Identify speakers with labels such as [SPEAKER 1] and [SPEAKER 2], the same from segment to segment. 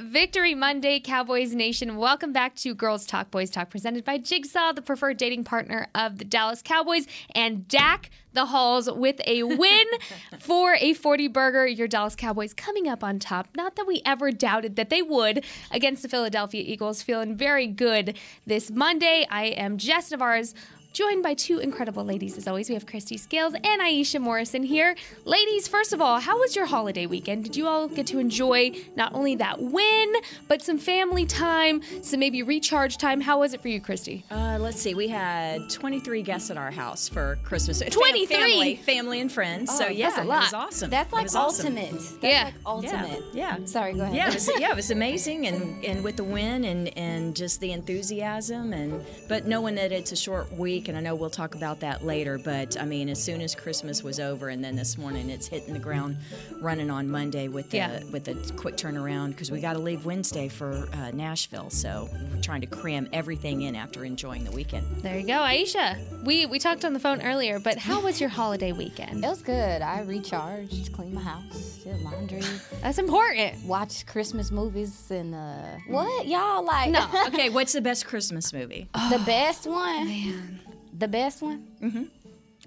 [SPEAKER 1] Victory Monday, Cowboys Nation. Welcome back to Girls Talk Boys Talk, presented by Jigsaw, the preferred dating partner of the Dallas Cowboys, and Dak the Halls with a win for a 40 burger. Your Dallas Cowboys coming up on top. Not that we ever doubted that they would against the Philadelphia Eagles. Feeling very good this Monday. I am Jess Navarez joined by two incredible ladies as always. We have Kristi Scales and Aisha Morrison here. Ladies, first of all, how was your holiday weekend? Did you all get to enjoy not only that win, but some family time, some maybe recharge time? How was it for you, Kristi?
[SPEAKER 2] Uh, let's see. We had 23 guests at our house for Christmas. Fam-
[SPEAKER 1] 23?
[SPEAKER 2] Family, family and friends. so
[SPEAKER 1] Oh,
[SPEAKER 2] yeah,
[SPEAKER 1] that's a
[SPEAKER 2] it
[SPEAKER 1] lot.
[SPEAKER 2] was awesome.
[SPEAKER 3] That's like
[SPEAKER 2] was awesome.
[SPEAKER 3] ultimate. That's
[SPEAKER 1] Yeah.
[SPEAKER 3] like ultimate.
[SPEAKER 2] Yeah.
[SPEAKER 3] Sorry, go ahead.
[SPEAKER 2] Yeah, it was, yeah, it was amazing, and, and with the win, and, and just the enthusiasm, and but knowing that it's a short week, and I know we'll talk about that later. But I mean, as soon as Christmas was over, and then this morning it's hitting the ground running on Monday with the
[SPEAKER 1] Yeah.
[SPEAKER 2] with a quick turnaround because we got to leave Wednesday for uh, Nashville, so we're trying to cram everything in after enjoying the weekend.
[SPEAKER 1] There you go, Aisha. We we talked on the phone earlier, but how was your holiday weekend?
[SPEAKER 3] It was good. I recharged, cleaned my house, did laundry,
[SPEAKER 1] That's important.
[SPEAKER 3] watched Christmas movies, and uh, what y'all like?
[SPEAKER 1] No,
[SPEAKER 2] Okay, what's the best Christmas movie
[SPEAKER 3] the best one. The best one. Mm-hmm.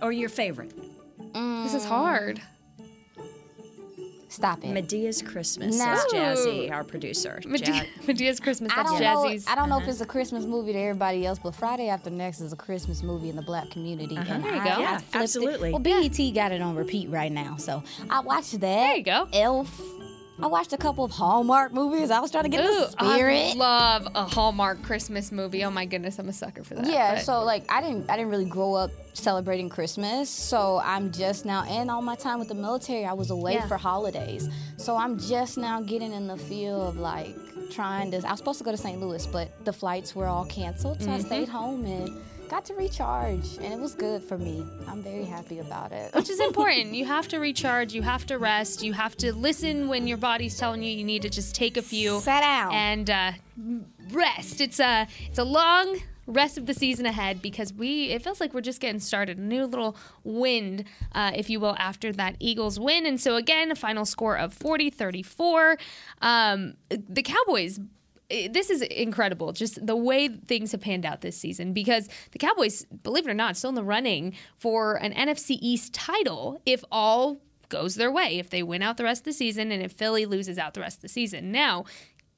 [SPEAKER 2] or your favorite?
[SPEAKER 1] This is hard.
[SPEAKER 3] Stop it.
[SPEAKER 2] Madea's Christmas.
[SPEAKER 3] No.
[SPEAKER 2] That's Jazzy, our producer.
[SPEAKER 1] Madea,
[SPEAKER 2] Ja-
[SPEAKER 1] Madea's Christmas.
[SPEAKER 3] I
[SPEAKER 1] That's
[SPEAKER 3] don't know.
[SPEAKER 1] Jazzy's.
[SPEAKER 3] I don't know if uh-huh. it's a Christmas movie to everybody else, but Friday After Next is a Christmas movie in the Black community. Uh-huh. And
[SPEAKER 1] There you
[SPEAKER 3] I,
[SPEAKER 1] go.
[SPEAKER 3] I
[SPEAKER 1] Yeah,
[SPEAKER 3] flipped it.
[SPEAKER 2] absolutely.
[SPEAKER 3] Well, BET got it on repeat right now, so I watched that.
[SPEAKER 1] There you go.
[SPEAKER 3] Elf. I watched a couple of Hallmark movies. I was trying to get
[SPEAKER 1] Ooh,
[SPEAKER 3] the spirit.
[SPEAKER 1] I love a Hallmark Christmas movie. Oh my goodness, I'm a sucker for that.
[SPEAKER 3] Yeah,
[SPEAKER 1] but-
[SPEAKER 3] so like I didn't I didn't really grow up celebrating Christmas, so I'm just now and all my time with the military I was away
[SPEAKER 1] Yeah.
[SPEAKER 3] for holidays. So I'm just now getting in the feel of like trying to I was supposed to go to St. Louis, but the flights were all canceled, so I
[SPEAKER 1] Mm-hmm.
[SPEAKER 3] stayed home and got to recharge and it was good for me. I'm very happy about it.
[SPEAKER 1] which is important. You have to recharge. You have to rest. You have to listen when your body's telling you you need to just take a few
[SPEAKER 3] Sit down.
[SPEAKER 1] and uh, rest. It's a it's a long rest of the season ahead because we it feels like we're just getting started. A new little wind, uh, if you will, after that Eagles win. And so again, a final score of 40-34. Um, the Cowboys this is incredible just the way things have panned out this season because the cowboys believe it or not still in the running for an nfc east title if all goes their way if they win out the rest of the season and if philly loses out the rest of the season. Now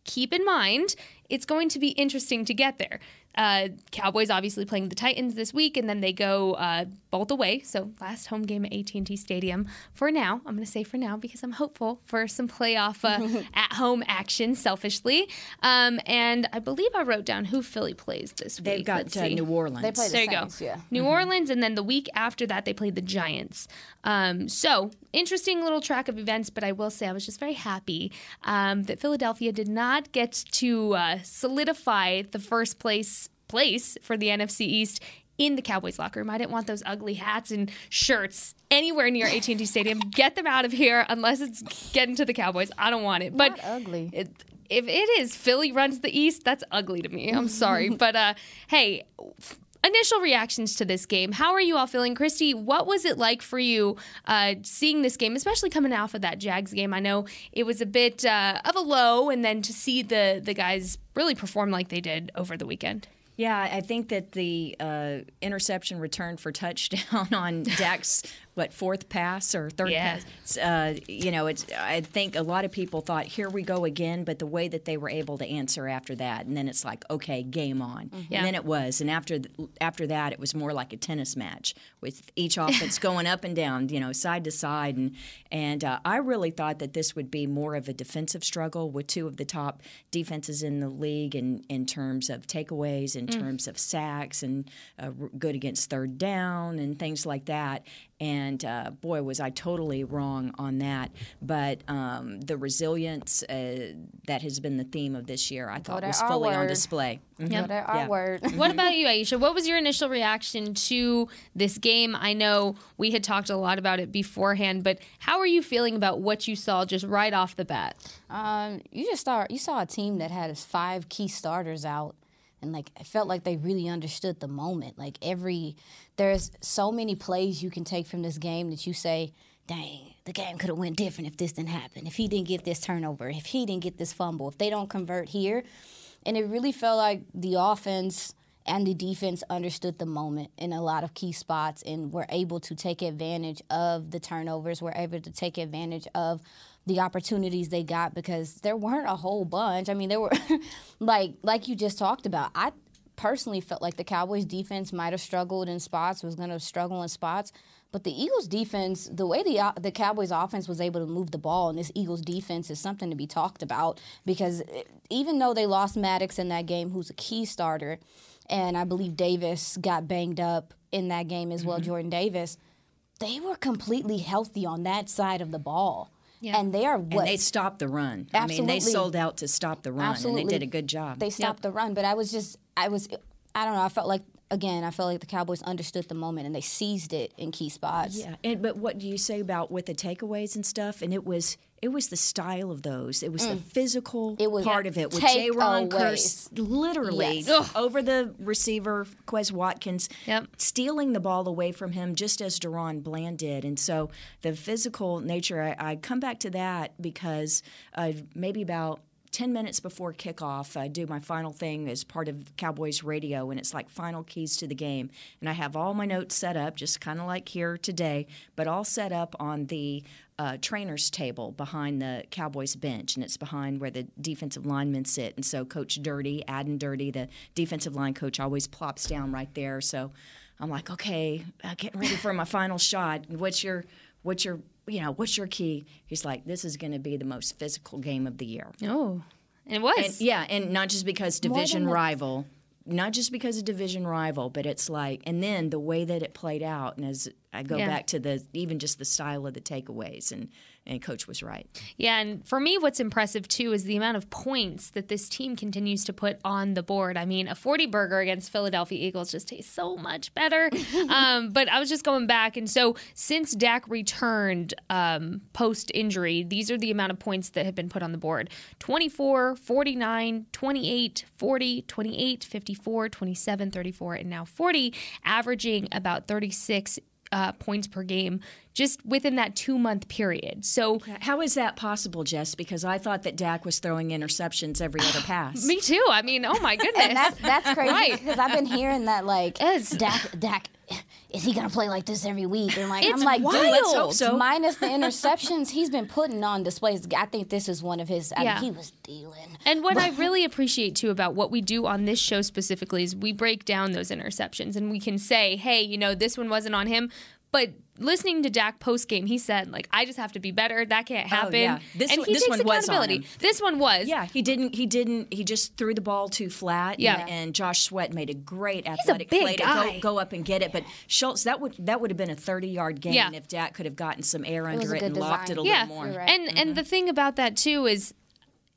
[SPEAKER 1] keep in mind it's going to be interesting to get there uh, Cowboys obviously playing the Titans this week, and then they go uh, both away. So last home game at AT&T Stadium. For now, I'm going to say for now because I'm hopeful for some playoff uh, at-home action. Selfishly, um, and I believe I wrote down who Philly plays this week.
[SPEAKER 2] They've
[SPEAKER 1] week.
[SPEAKER 2] got
[SPEAKER 1] Let's
[SPEAKER 2] uh. New Orleans.
[SPEAKER 3] They play the
[SPEAKER 1] There you go.
[SPEAKER 3] Yeah.
[SPEAKER 1] New Orleans, and then the week after that, they played the Giants. Um, so, interesting little track of events, but I will say I was just very happy um, that Philadelphia did not get to uh, solidify the first place place for the NFC East in the Cowboys locker room. I didn't want those ugly hats and shirts anywhere near AT&T Stadium. Get them out of here unless it's getting to the Cowboys. I don't want it. But
[SPEAKER 3] Not ugly.
[SPEAKER 1] it, if it is Philly runs the East, that's ugly to me. I'm sorry, but uh, hey, f- initial reactions to this game. How are you all feeling, Kristi? What was it like for you uh, seeing this game, especially coming off of that Jags game? I know it was a bit uh, of a low, and then to see the the guys really perform like they did over the weekend.
[SPEAKER 2] Yeah, I think that the uh, interception return for touchdown on Dak's what fourth pass or third
[SPEAKER 1] Yeah.
[SPEAKER 2] pass. Uh, you know, it's. I think a lot of people thought, "Here we go again," but the way that they were able to answer after that, and then it's like, "Okay, game on."
[SPEAKER 1] Yeah.
[SPEAKER 2] And then it was, and after th- after that, it was more like a tennis match with each offense going up and down, you know, side to side, and and uh, I really thought that this would be more of a defensive struggle with two of the top defenses in the league in in terms of takeaways, in terms of sacks, and uh, good against third down and things like that. And uh, boy, was I totally wrong on that. But um, the resilience uh, that has been the theme of this year, I thought was
[SPEAKER 3] R
[SPEAKER 2] fully on
[SPEAKER 3] word.
[SPEAKER 2] display. Mhm.
[SPEAKER 3] So that our
[SPEAKER 2] Yeah.
[SPEAKER 3] word.
[SPEAKER 1] What about you, Aisha? What was your initial reaction to this game? I know we had talked a lot about it beforehand, but how are you feeling about what you saw just right off the bat?
[SPEAKER 3] Um, you just saw you saw a team that had five key starters out, and like it felt like they really understood the moment. Like every there's so many plays you can take from this game that you say, "Dang, the game could have went different if this didn't happen. If he didn't get this turnover, if he didn't get this fumble, if they don't convert here." And it really felt like the offense and the defense understood the moment in a lot of key spots and were able to take advantage of the turnovers, were able to take advantage of the opportunities they got because there weren't a whole bunch. I mean, there were like like you just talked about. I personally felt like the Cowboys defense might have struggled in spots, was going to struggle in spots. But the Eagles defense, the way the uh, the Cowboys offense was able to move the ball, and this Eagles defense is something to be talked about because eh, even though they lost Maddox in that game, who's a key starter, and I believe Davis got banged up in that game as well, mm-hmm. Jordan Davis, they were completely healthy on that side of the ball. And they are what
[SPEAKER 2] And they stopped the run. I mean, they sold out to stop the run,
[SPEAKER 3] Absolutely.
[SPEAKER 2] and they did a good job.
[SPEAKER 3] They stopped the run, but I was just, I was, I don't know. I felt like again, I felt like the Cowboys understood the moment and they seized it in key spots.
[SPEAKER 2] Yeah, and but what do you say about with the takeaways and stuff? And it was it was the style of those. It was the physical
[SPEAKER 3] Mm. It was
[SPEAKER 2] part of it with Jayron
[SPEAKER 3] takeaways.
[SPEAKER 2] Kearse literally
[SPEAKER 3] Yes.
[SPEAKER 2] over the receiver, Quez Watkins,
[SPEAKER 1] Yep.
[SPEAKER 2] stealing the ball away from him just as DaRon Bland did. And so the physical nature, I, I come back to that because uh, maybe about 10 minutes before kickoff, I do my final thing as part of Cowboys radio, and it's like final keys to the game. And I have all my notes set up, just kind of like here today, but all set up on the uh, trainer's table behind the Cowboys bench, and it's behind where the defensive linemen sit. And so Coach Durde, Aden Durde, the defensive line coach, always plops down right there. So I'm like, okay, uh, getting ready for my final shot. What's your, what's your, you know, what's your key? He's like, this is going to be the most physical game of the year.
[SPEAKER 1] Oh, it was.
[SPEAKER 2] And, yeah, and not just because division rival, not just because of division rival, but it's like, and then the way that it played out, and as I go
[SPEAKER 1] Yeah.
[SPEAKER 2] back to the even just the style of the takeaways, and and coach was right.
[SPEAKER 1] Yeah, and for me, what's impressive too is the amount of points that this team continues to put on the board. I mean, a 40 burger against Philadelphia Eagles just tastes so much better. um, but I was just going back, and so since Dak returned um, post injury, these are the amount of points that have been put on the board 24, 49, 28, 40, 28, 54, 27, 34, and now 40, averaging about 36 uh, points per game just within that two month period. So,
[SPEAKER 2] How is that possible, Jess? Because I thought that Dak was throwing interceptions every other pass.
[SPEAKER 1] Me too. I mean, oh my goodness.
[SPEAKER 3] And that's that's crazy
[SPEAKER 1] Right.
[SPEAKER 3] because I've been hearing that like
[SPEAKER 1] Yes.
[SPEAKER 3] Dak Dak is he gonna play like this every week? And like
[SPEAKER 1] It's
[SPEAKER 3] I'm like,
[SPEAKER 1] wild.
[SPEAKER 3] dude,
[SPEAKER 1] Let's hope
[SPEAKER 2] so.
[SPEAKER 3] Minus the interceptions, he's been putting on displays. I think this is one of his. I
[SPEAKER 1] Yeah.
[SPEAKER 3] mean, he was dealing.
[SPEAKER 1] And what I really appreciate too about what we do on this show specifically is we break down those interceptions and we can say, hey, you know, this one wasn't on him. But listening to Dak post game, he said, like, I just have to be better. That can't oh, happen.
[SPEAKER 2] Oh, yeah. This
[SPEAKER 1] and
[SPEAKER 2] one-
[SPEAKER 1] he
[SPEAKER 2] this
[SPEAKER 1] takes
[SPEAKER 2] one was on
[SPEAKER 1] accountability. This one was.
[SPEAKER 2] Yeah, he didn't. He didn't. He just threw the ball too flat.
[SPEAKER 1] Yeah.
[SPEAKER 2] and, and Josh Sweat made a great
[SPEAKER 1] a
[SPEAKER 2] athletic
[SPEAKER 1] big
[SPEAKER 2] play to go, go up and get it. But Schultz, that would that would have been a thirty-yard gain
[SPEAKER 1] Yeah.
[SPEAKER 2] if Dak could have gotten some air
[SPEAKER 3] was
[SPEAKER 2] under
[SPEAKER 3] a
[SPEAKER 2] it
[SPEAKER 3] good
[SPEAKER 2] and lofted it a.
[SPEAKER 1] Yeah.
[SPEAKER 2] little more.
[SPEAKER 3] You're right.
[SPEAKER 1] And and mm-hmm. the thing about that too is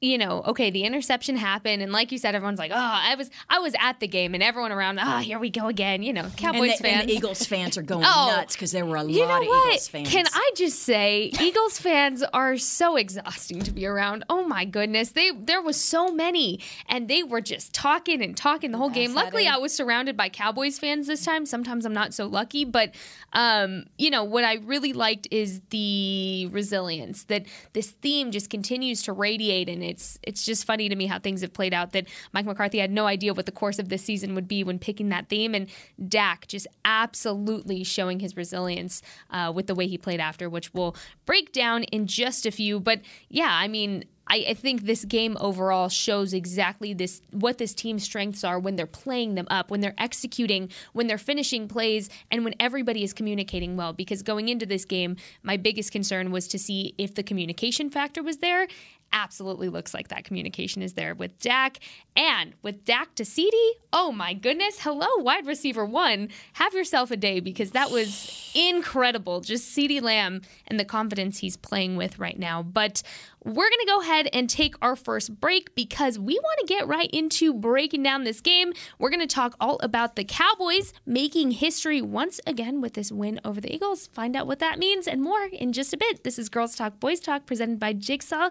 [SPEAKER 1] you know, okay, the interception happened, and like you said, everyone's like, "Oh, I was, I was at the game," and everyone around, "Ah, here we go again." You know,
[SPEAKER 2] And
[SPEAKER 1] Cowboys
[SPEAKER 2] the,
[SPEAKER 1] fans.
[SPEAKER 2] and Eagles fans are going
[SPEAKER 1] Oh,
[SPEAKER 2] nuts because there were a
[SPEAKER 1] You
[SPEAKER 2] lot
[SPEAKER 1] know
[SPEAKER 2] of
[SPEAKER 1] what?
[SPEAKER 2] Eagles fans.
[SPEAKER 1] Can I just say, Eagles fans are so exhausting to be around. Oh my goodness, they there was so many, and they were just talking and talking the whole game. Luckily, I was surrounded by Cowboys fans this time. Sometimes I'm not so lucky, but um, you know what I really liked is the resilience that this theme just continues to radiate, and it's it's just funny to me how things have played out. That Mike McCarthy had no idea what the course of this season would be when picking that theme, and Dak just absolutely showing his resilience uh, with the way he played after, which we'll break down in just a few. But yeah, I mean. I, I think this game overall shows exactly this what this team's strengths are when they're playing them up, when they're executing, when they're finishing plays, and when everybody is communicating well. Because going into this game, my biggest concern was to see if the communication factor was there absolutely looks like that communication is there with Dak. And with Dak to CeeDee, oh my goodness, hello, wide receiver one. Have yourself a day because that was incredible. Just CeeDee Lamb and the confidence he's playing with right now. But we're going to go ahead and take our first break because we want to get right into breaking down this game. We're going to talk all about the Cowboys making history once again with this win over the Eagles. Find out what that means and more in just a bit. This is Girls Talk Boys Talk presented by Jigsaw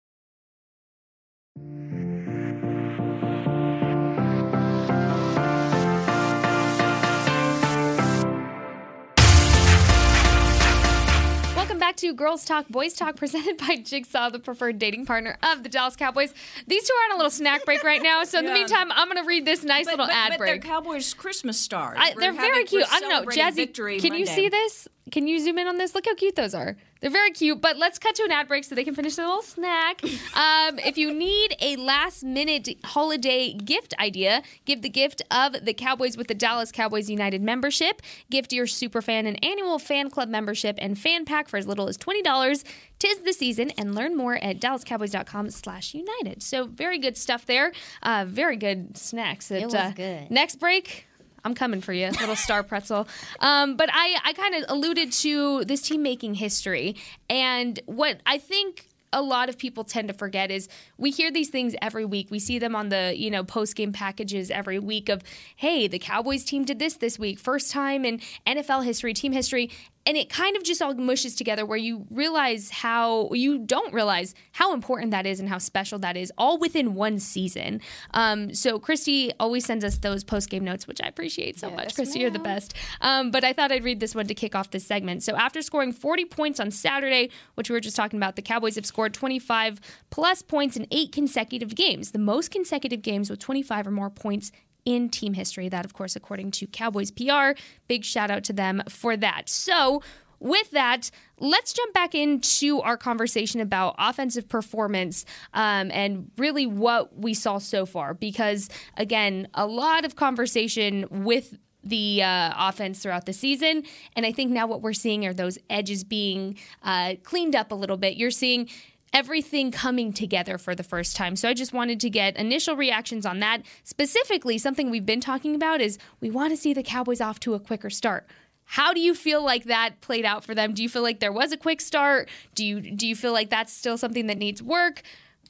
[SPEAKER 1] Back to Girls Talk, Boys Talk, presented by Jigsaw, the preferred dating partner of the Dallas Cowboys. These two are on a little snack break right now, so in yeah. the meantime, I'm going to read this nice
[SPEAKER 2] but,
[SPEAKER 1] little
[SPEAKER 2] but,
[SPEAKER 1] ad
[SPEAKER 2] but
[SPEAKER 1] break.
[SPEAKER 2] They're Cowboys Christmas stars.
[SPEAKER 1] I, they're very cute. I don't know, Jazzy. Can Monday. you see this? Can you zoom in on this? Look how cute those are. They're very cute, but let's cut to an ad break so they can finish their little snack. Um, if you need a last minute holiday gift idea, give the gift of the Cowboys with the Dallas Cowboys United membership. Gift your super fan an annual fan club membership and fan pack for as little as $20. Tis the season, and learn more at dallascowboys.com slash united. So very good stuff there. Uh, very good snacks.
[SPEAKER 3] It was uh, good.
[SPEAKER 1] Next break, I'm coming for you, little star pretzel. Um, but I, I kind of alluded to this team making history. And what I think a lot of people tend to forget is we hear these things every week. We see them on the, you know, post game packages every week of, hey, the Cowboys team did this this week, first time in NFL history, team history and it kind of just all mushes together where you realize how you don't realize how important that is and how special that is all within one season. Um, so kristi always sends us those post-game notes which i appreciate so yes, much kristi ma'am. you're the best. Um, but i thought i'd read this one to kick off this segment. So after scoring 40 points on saturday which we were just talking about the cowboys have scored 25 plus points in eight consecutive games the most consecutive games with 25 or more points in team history. That, of course, according to Cowboys PR. Big shout out to them for that. So, with that, let's jump back into our conversation about offensive performance um, and really what we saw so far. Because, again, a lot of conversation with the uh, offense throughout the season. And I think now what we're seeing are those edges being uh, cleaned up a little bit. You're seeing everything coming together for the first time. So I just wanted to get initial reactions on that. Specifically, something we've been talking about is we want to see the Cowboys off to a quicker start. How do you feel like that played out for them? Do you feel like there was a quick start? Do you do you feel like that's still something that needs work?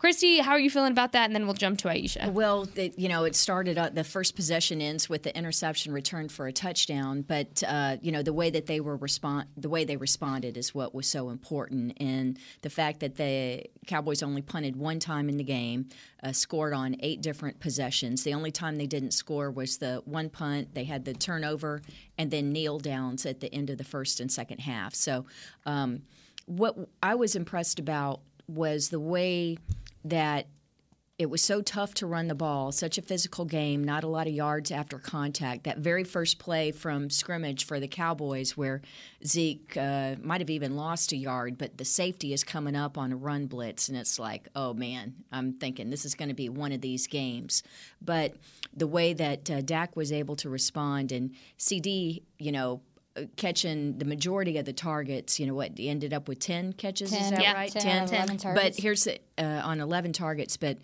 [SPEAKER 1] Kristi, how are you feeling about that? And then we'll jump to Aisha.
[SPEAKER 2] Well, you know, it started. Uh, the first possession ends with the interception returned for a touchdown, but uh, you know the way that they were respond, the way they responded is what was so important, and the fact that the Cowboys only punted one time in the game, uh, scored on eight different possessions. The only time they didn't score was the one punt. They had the turnover and then kneel downs at the end of the first and second half. So, um, what I was impressed about was the way that it was so tough to run the ball, such a physical game, not a lot of yards after contact. That very first play from scrimmage for the Cowboys, where Zeke uh, might have even lost a yard, but the safety is coming up on a run blitz, and it's like, oh man, I'm thinking this is going to be one of these games. But the way that uh, Dak was able to respond, and CeeDee, you know, catching the majority of the targets. You know what? He ended up with ten catches.
[SPEAKER 3] 10,
[SPEAKER 2] is that
[SPEAKER 3] yeah,
[SPEAKER 2] right?
[SPEAKER 3] 10, 11
[SPEAKER 2] But here's the, uh, on eleven targets, but.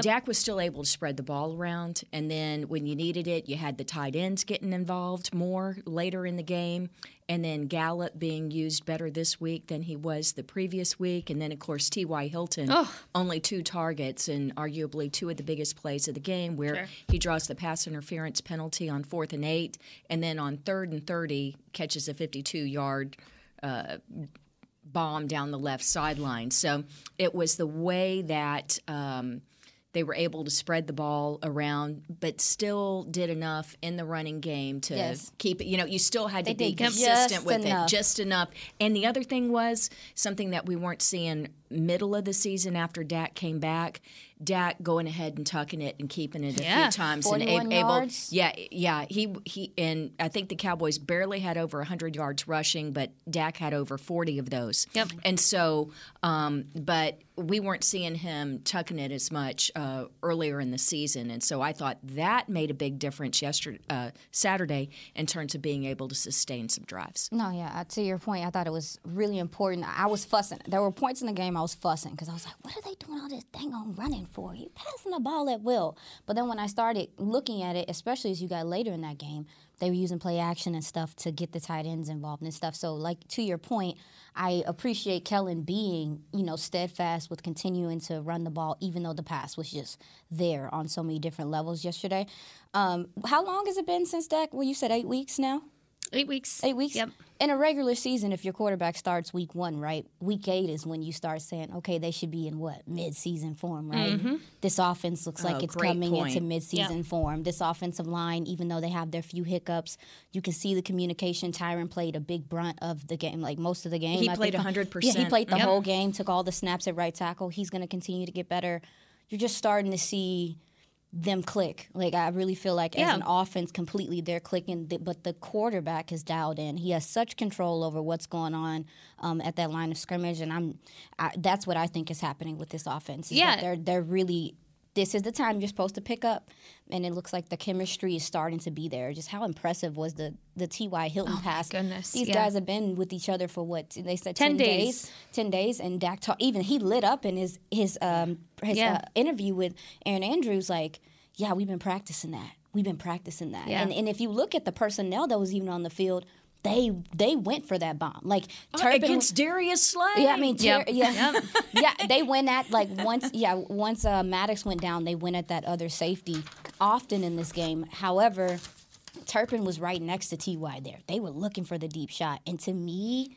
[SPEAKER 2] Dak was still able to spread the ball around, and then when you needed it, you had the tight ends getting involved more later in the game, and then Gallup being used better this week than he was the previous week, and then of course T.Y. Hilton, only two targets and arguably two of the biggest plays of the game, where
[SPEAKER 1] Sure.
[SPEAKER 2] he draws the pass interference penalty on fourth and eight, and then on third and thirty catches a fifty-two yard bomb down the left sideline. So it was the way that um, they were able to spread the ball around, but still did enough in the running game to
[SPEAKER 3] Yes.
[SPEAKER 2] keep it. You know, you still had to
[SPEAKER 3] They
[SPEAKER 2] be consistent with
[SPEAKER 3] enough.
[SPEAKER 2] it, just enough. And the other thing was something that we weren't seeing middle of the season after Dak came back. Dak going ahead and tucking it and keeping it a
[SPEAKER 1] Yeah.
[SPEAKER 2] few times and a- able,
[SPEAKER 3] yards?
[SPEAKER 2] yeah, yeah. He he and I think the Cowboys barely had over 100 yards rushing, but Dak had over 40 of those.
[SPEAKER 1] Yep.
[SPEAKER 2] And so, um, but we weren't seeing him tucking it as much uh, earlier in the season, and so I thought that made a big difference yesterday, uh, Saturday, in terms of being able to sustain some drives.
[SPEAKER 3] No, yeah. uh, To your point, I thought it was really important. I was fussing. There were points in the game I was fussing because I was like, "What are they doing all this thing on running for? You passing the ball at will." But then when I started looking at it, especially as you got later in that game, they were using play action and stuff to get the tight ends involved and stuff. So, like to your point, I appreciate Kellen being, you know, steadfast with continuing to run the ball, even though the pass was just there on so many different levels yesterday. Um, how long has it been since Dak? Well, you said eight weeks now.
[SPEAKER 1] Eight weeks.
[SPEAKER 3] Eight weeks.
[SPEAKER 1] Yep.
[SPEAKER 3] In a regular season, if your quarterback starts week one, right? Week eight is when you start saying, okay, they should be in what mid-season form, right? Mm-hmm. This offense looks like
[SPEAKER 2] Oh,
[SPEAKER 3] it's coming
[SPEAKER 2] point.
[SPEAKER 3] into mid-season form. This offensive line, even though they have their few hiccups, you can see the communication. Tyron played a big brunt of the game, like most of the game.
[SPEAKER 2] He
[SPEAKER 3] I
[SPEAKER 2] played
[SPEAKER 3] think.
[SPEAKER 2] 100%.
[SPEAKER 3] Yeah, he played the
[SPEAKER 1] Yep.
[SPEAKER 3] whole game. Took all the snaps at right tackle. He's going to continue to get better. You're just starting to see them click. Like I really feel like as an offense, completely they're clicking. But the quarterback has dialed in. He has such control over what's going on um, at that line of scrimmage, and I'm. I, that's what I think is happening with this offense. is that
[SPEAKER 1] Yeah.
[SPEAKER 3] they're they're really. This is the time you're supposed to pick up, and it looks like the chemistry is starting to be there. Just how impressive was the the T.Y. Hilton pass?
[SPEAKER 1] Oh goodness,
[SPEAKER 3] These
[SPEAKER 1] yeah.
[SPEAKER 3] guys have been with each other for what they said
[SPEAKER 1] 10
[SPEAKER 3] ten,
[SPEAKER 1] days.
[SPEAKER 3] ten days, and Dak ta- even he lit up in his his um his
[SPEAKER 1] Yeah.
[SPEAKER 3] uh, interview with Erin Andrews like, yeah, we've been practicing that. We've been practicing that.
[SPEAKER 1] Yeah.
[SPEAKER 3] And and if you look at the personnel that was even on the field, they they went for that bomb. Like Turpin
[SPEAKER 2] Oh, against Darius Slay.
[SPEAKER 3] yeah, I mean, Ter-
[SPEAKER 1] Yep.
[SPEAKER 3] yeah, yeah. They went at like once, yeah. Once uh, Maddox went down, they went at that other safety often in this game. However, Turpin was right next to Ty there. They were looking for the deep shot, and to me,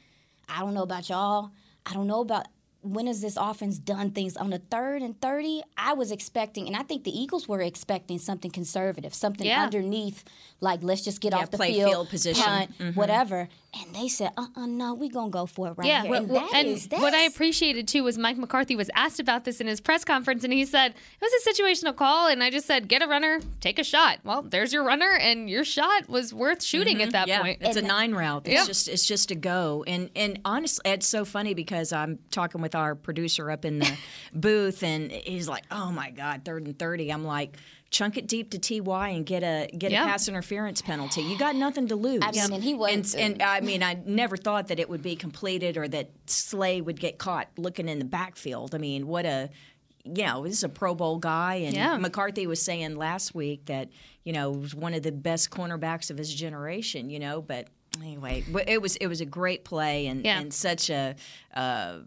[SPEAKER 3] I don't know about y'all. I don't know about when has this offense done things on the third and 30 i was expecting and i think the eagles were expecting something conservative something
[SPEAKER 1] Yeah.
[SPEAKER 3] underneath like let's just get
[SPEAKER 2] Yeah,
[SPEAKER 3] off the
[SPEAKER 2] play
[SPEAKER 3] field,
[SPEAKER 2] field position. Mm-hmm.
[SPEAKER 3] whatever and they said uh-uh no we're gonna go for it right
[SPEAKER 1] Yeah,
[SPEAKER 3] here
[SPEAKER 1] well,
[SPEAKER 3] and,
[SPEAKER 1] well, and
[SPEAKER 3] is-
[SPEAKER 1] what I appreciated too was Mike McCarthy was asked about this in his press conference, and he said it was a situational call, and I just said get a runner, take a shot. Well, there's your runner, and your shot was worth shooting at that
[SPEAKER 2] yeah,
[SPEAKER 1] point.
[SPEAKER 2] it's a nine route. It's
[SPEAKER 1] Yeah.
[SPEAKER 2] just it's just a go. And and honestly, it's so funny because I'm talking with our producer up in the booth, and he's like, "Oh my God, third and 30. I'm like. Chunk it deep to Ty and get a get
[SPEAKER 1] Yeah.
[SPEAKER 2] a pass interference penalty. You got nothing to lose.
[SPEAKER 3] I mean, and he wasn't-
[SPEAKER 2] And, and I mean, I never thought that it would be completed or that Slay would get caught looking in the backfield. I mean, what a you know, this is a Pro Bowl guy, and
[SPEAKER 1] Yeah.
[SPEAKER 2] McCarthy was saying last week that you know was one of the best cornerbacks of his generation. You know, but anyway, it was it was a great play and,
[SPEAKER 1] Yeah.
[SPEAKER 2] and such a uh,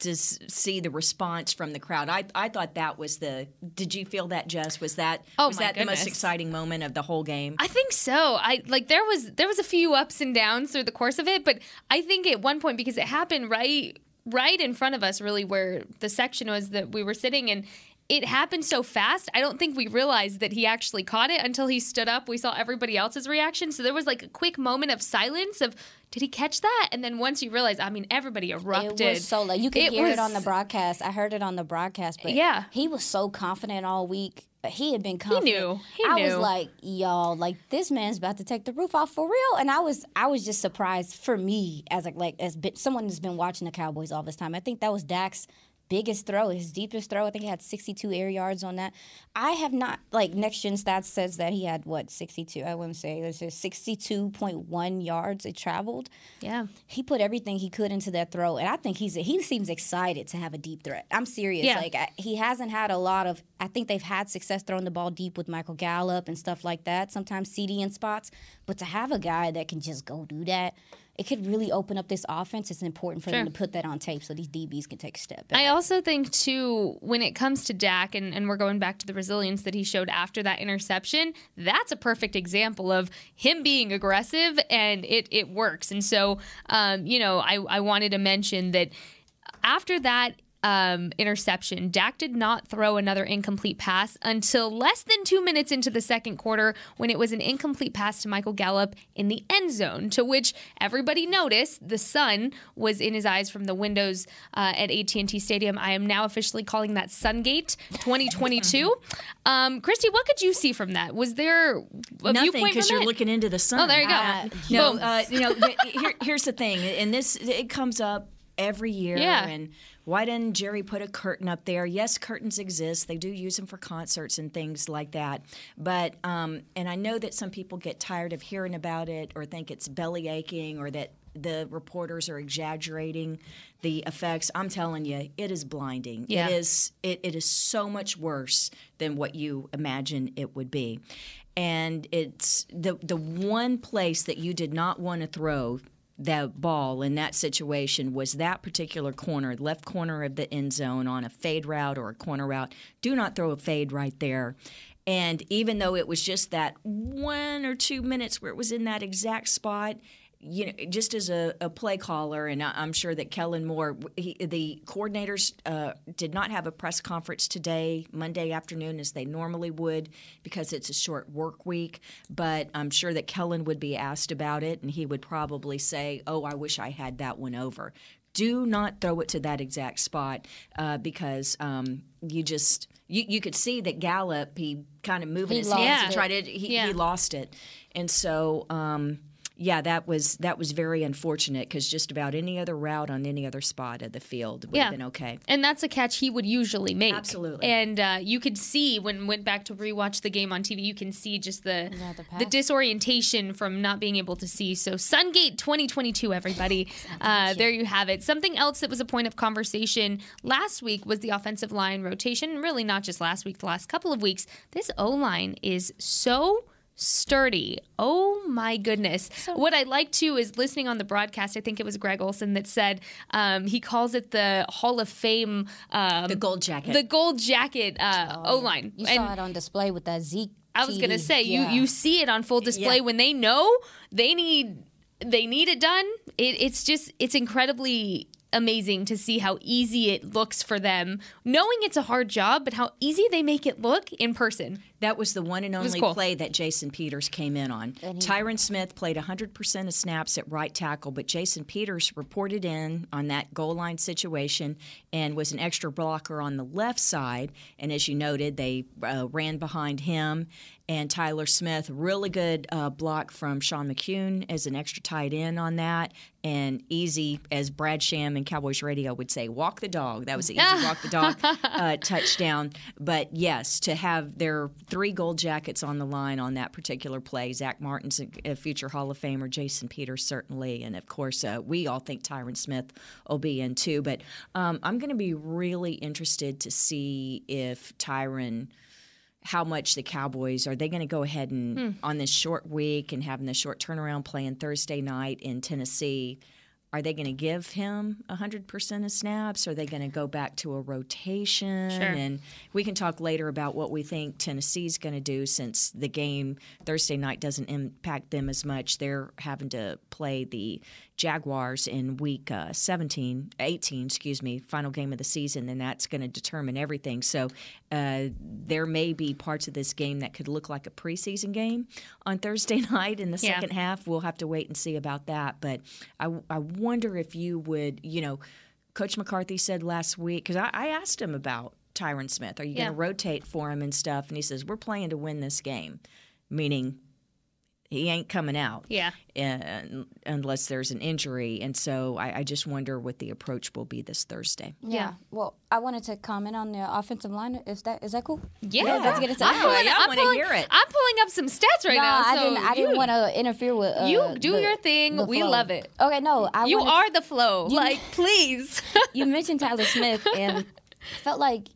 [SPEAKER 2] to see the response from the crowd. I I thought that was the. Did you feel that, Jess? Was that
[SPEAKER 1] Oh,
[SPEAKER 2] was that the most exciting moment of the whole game?
[SPEAKER 1] I think so. I like there was there was a few ups and downs through the course of it, but I think at one point because it happened right right in front of us really where the section was that we were sitting and it happened so fast. I don't think we realized that he actually caught it until he stood up. We saw everybody else's reaction. So there was like a quick moment of silence of did he catch that? And then once you realize, I mean, everybody erupted.
[SPEAKER 3] It was so like you could
[SPEAKER 1] It
[SPEAKER 3] hear it on the broadcast. I heard it on the broadcast, but
[SPEAKER 1] Yeah.
[SPEAKER 3] he was so confident all week. But he had been confident.
[SPEAKER 1] He knew. He
[SPEAKER 3] I was like, y'all, like this man's about to take the roof off for real. And I was, I was just surprised for me as like, like as someone who's been watching the Cowboys all this time. I think that was Dak's biggest throw, his deepest throw. I think he had 62 air yards on that. I have not like next gen stats says that he had what 62. I wouldn't say this is 62.1 yards it traveled
[SPEAKER 1] Yeah.
[SPEAKER 3] he put everything he could into that throw, and I think he's he seems excited to have a deep threat. I'm serious.
[SPEAKER 1] Yeah.
[SPEAKER 3] Like I, he hasn't had a lot of. I think they've had success throwing the ball deep with Michael Gallup and stuff like that. Sometimes CeeDee in spots, but to have a guy that can just go do that, it could really open up this offense. It's important for them to put that on tape so these DBs can take a step back.
[SPEAKER 1] I also think too when it comes to Dak and, and we're going back to the resilience that he showed after that interception, that's a perfect example of him being aggressive and it it works. And so um, you know, I, I wanted to mention that after that um, interception, Dak did not throw another incomplete pass until less than two minutes into the second quarter when it was an incomplete pass to Michael Gallup in the end zone, to which everybody noticed the sun was in his eyes from the windows uh, at AT&T Stadium. I am now officially calling that Sungate 2022. um, Kristi, what could you see from that? Was there a
[SPEAKER 2] Nothing
[SPEAKER 1] viewpoint
[SPEAKER 2] because you're
[SPEAKER 1] it?
[SPEAKER 2] looking into the sun.
[SPEAKER 1] Oh, there you go.
[SPEAKER 2] Uh, no, uh, you know, here, here's the thing, and this it comes up every year.
[SPEAKER 1] Yeah.
[SPEAKER 2] And why didn't Jerry put a curtain up there? Yes, curtains exist. They do use them for concerts and things like that. But um, and I know that some people get tired of hearing about it or think it's belly aching or that the reporters are exaggerating the effects. I'm telling you, it is blinding.
[SPEAKER 1] Yeah.
[SPEAKER 2] It is it, it is so much worse than what you imagine it would be. And it's the the one place that you did not want to throw that ball in that situation was that particular corner, left corner of the end zone on a fade route or a corner route. Do not throw a fade right there. And even though it was just that one or two minutes where it was in that exact spot, you know, just as a, a play caller, and I- I'm sure that Kellen Moore, he, the coordinators uh, did not have a press conference today, Monday afternoon, as they normally would, because it's a short work week. But I'm sure that Kellen would be asked about it, and he would probably say, "Oh, I wish I had that one over." Do not throw it to that exact spot uh, because um, you just you, you could see that Gallup he kind of moving
[SPEAKER 3] He
[SPEAKER 2] his hands
[SPEAKER 1] it.
[SPEAKER 2] and tried to he,
[SPEAKER 1] Yeah.
[SPEAKER 2] he lost it, and so. Um, yeah, that was that was very unfortunate because just about any other route on any other spot of the field would
[SPEAKER 1] Yeah.
[SPEAKER 2] have been okay.
[SPEAKER 1] And that's a catch he would usually make.
[SPEAKER 2] Absolutely.
[SPEAKER 1] And uh, you could see when went back to rewatch the game on TV, you can see just the the, disorientation from not being able to see. So Sungate 2022, everybody. uh, there you have it. Something else that was a point of conversation last week was the offensive line rotation. Really, not just last week, the last couple of weeks. This O line is so sturdy. Oh my goodness. what I like too is listening on the broadcast. I think it was Greg Olsen that said um, he calls it the Hall of Fame. Um,
[SPEAKER 2] The gold jacket.
[SPEAKER 1] The gold jacket uh, O line.
[SPEAKER 3] you saw it on display with that Zeke.
[SPEAKER 1] I was gonna say
[SPEAKER 3] Yeah.
[SPEAKER 1] you you see it on full display
[SPEAKER 2] Yeah.
[SPEAKER 1] when they know they need they need it done. It, it's just it's incredibly amazing to see how easy it looks for them, knowing it's a hard job, but how easy they make it look in person.
[SPEAKER 2] That was the one and only
[SPEAKER 1] cool.
[SPEAKER 2] play that Jason Peters came in on. Tyron Smith played 100% of snaps at right tackle, but Jason Peters reported in on that goal line situation and was an extra blocker on the left side. And as you noted, they uh, ran behind him. And Tyler Smith, really good uh, block from Sean McKeon as an extra tight end on that. And easy, as Brad Sham and Cowboys Radio would say, walk the dog. That was an easy walk the dog uh, touchdown. But yes, to have their three gold jackets on the line on that particular play, Zack Martin's a, future Hall of Famer, Jason Peters certainly, and of course uh, we all think Tyron Smith will be in too. But um, I'm going to be really interested to see if Tyron how much the Cowboys are they going to go ahead and
[SPEAKER 1] Hmm.
[SPEAKER 2] on this short week and having the short turnaround playing Thursday night in Tennessee. Are they going to give him 100% of snaps? Are they going to go back to a rotation?
[SPEAKER 1] Sure.
[SPEAKER 2] And we can talk later about what we think Tennessee's going to do since the game Thursday night doesn't impact them as much. They're having to play the Jaguars in week uh, 17, 18, excuse me, final game of the season, and that's going to determine everything. So uh, there may be parts of this game that could look like a preseason game on Thursday night in the
[SPEAKER 1] Yeah.
[SPEAKER 2] second half. We'll have to wait and see about that. But I, I wonder if you would, you know, Coach McCarthy said last week, because I, I asked him about Tyron Smith, are you
[SPEAKER 1] Yeah.
[SPEAKER 2] going to rotate for him and stuff? And he says, we're playing to win this game, meaning he ain't coming out
[SPEAKER 1] Yeah.
[SPEAKER 2] uh, unless there's an injury. And so I, I just wonder what the approach will be this Thursday.
[SPEAKER 3] Yeah. Well, I wanted to comment on the offensive line. Is that is that cool?
[SPEAKER 1] Yeah,
[SPEAKER 3] let's get into
[SPEAKER 1] I'm pulling,
[SPEAKER 2] Yeah, I wanna hear it.
[SPEAKER 1] I'm pulling up some stats right
[SPEAKER 3] no,
[SPEAKER 1] now.
[SPEAKER 3] I
[SPEAKER 1] so
[SPEAKER 3] didn't. I didn't want to interfere with. Uh,
[SPEAKER 1] You do
[SPEAKER 3] the-
[SPEAKER 1] your thing. We love it.
[SPEAKER 3] Okay, no, I
[SPEAKER 1] You
[SPEAKER 3] wanted-
[SPEAKER 1] are the flow. like, please.
[SPEAKER 3] you mentioned Tyler Smith, and I felt like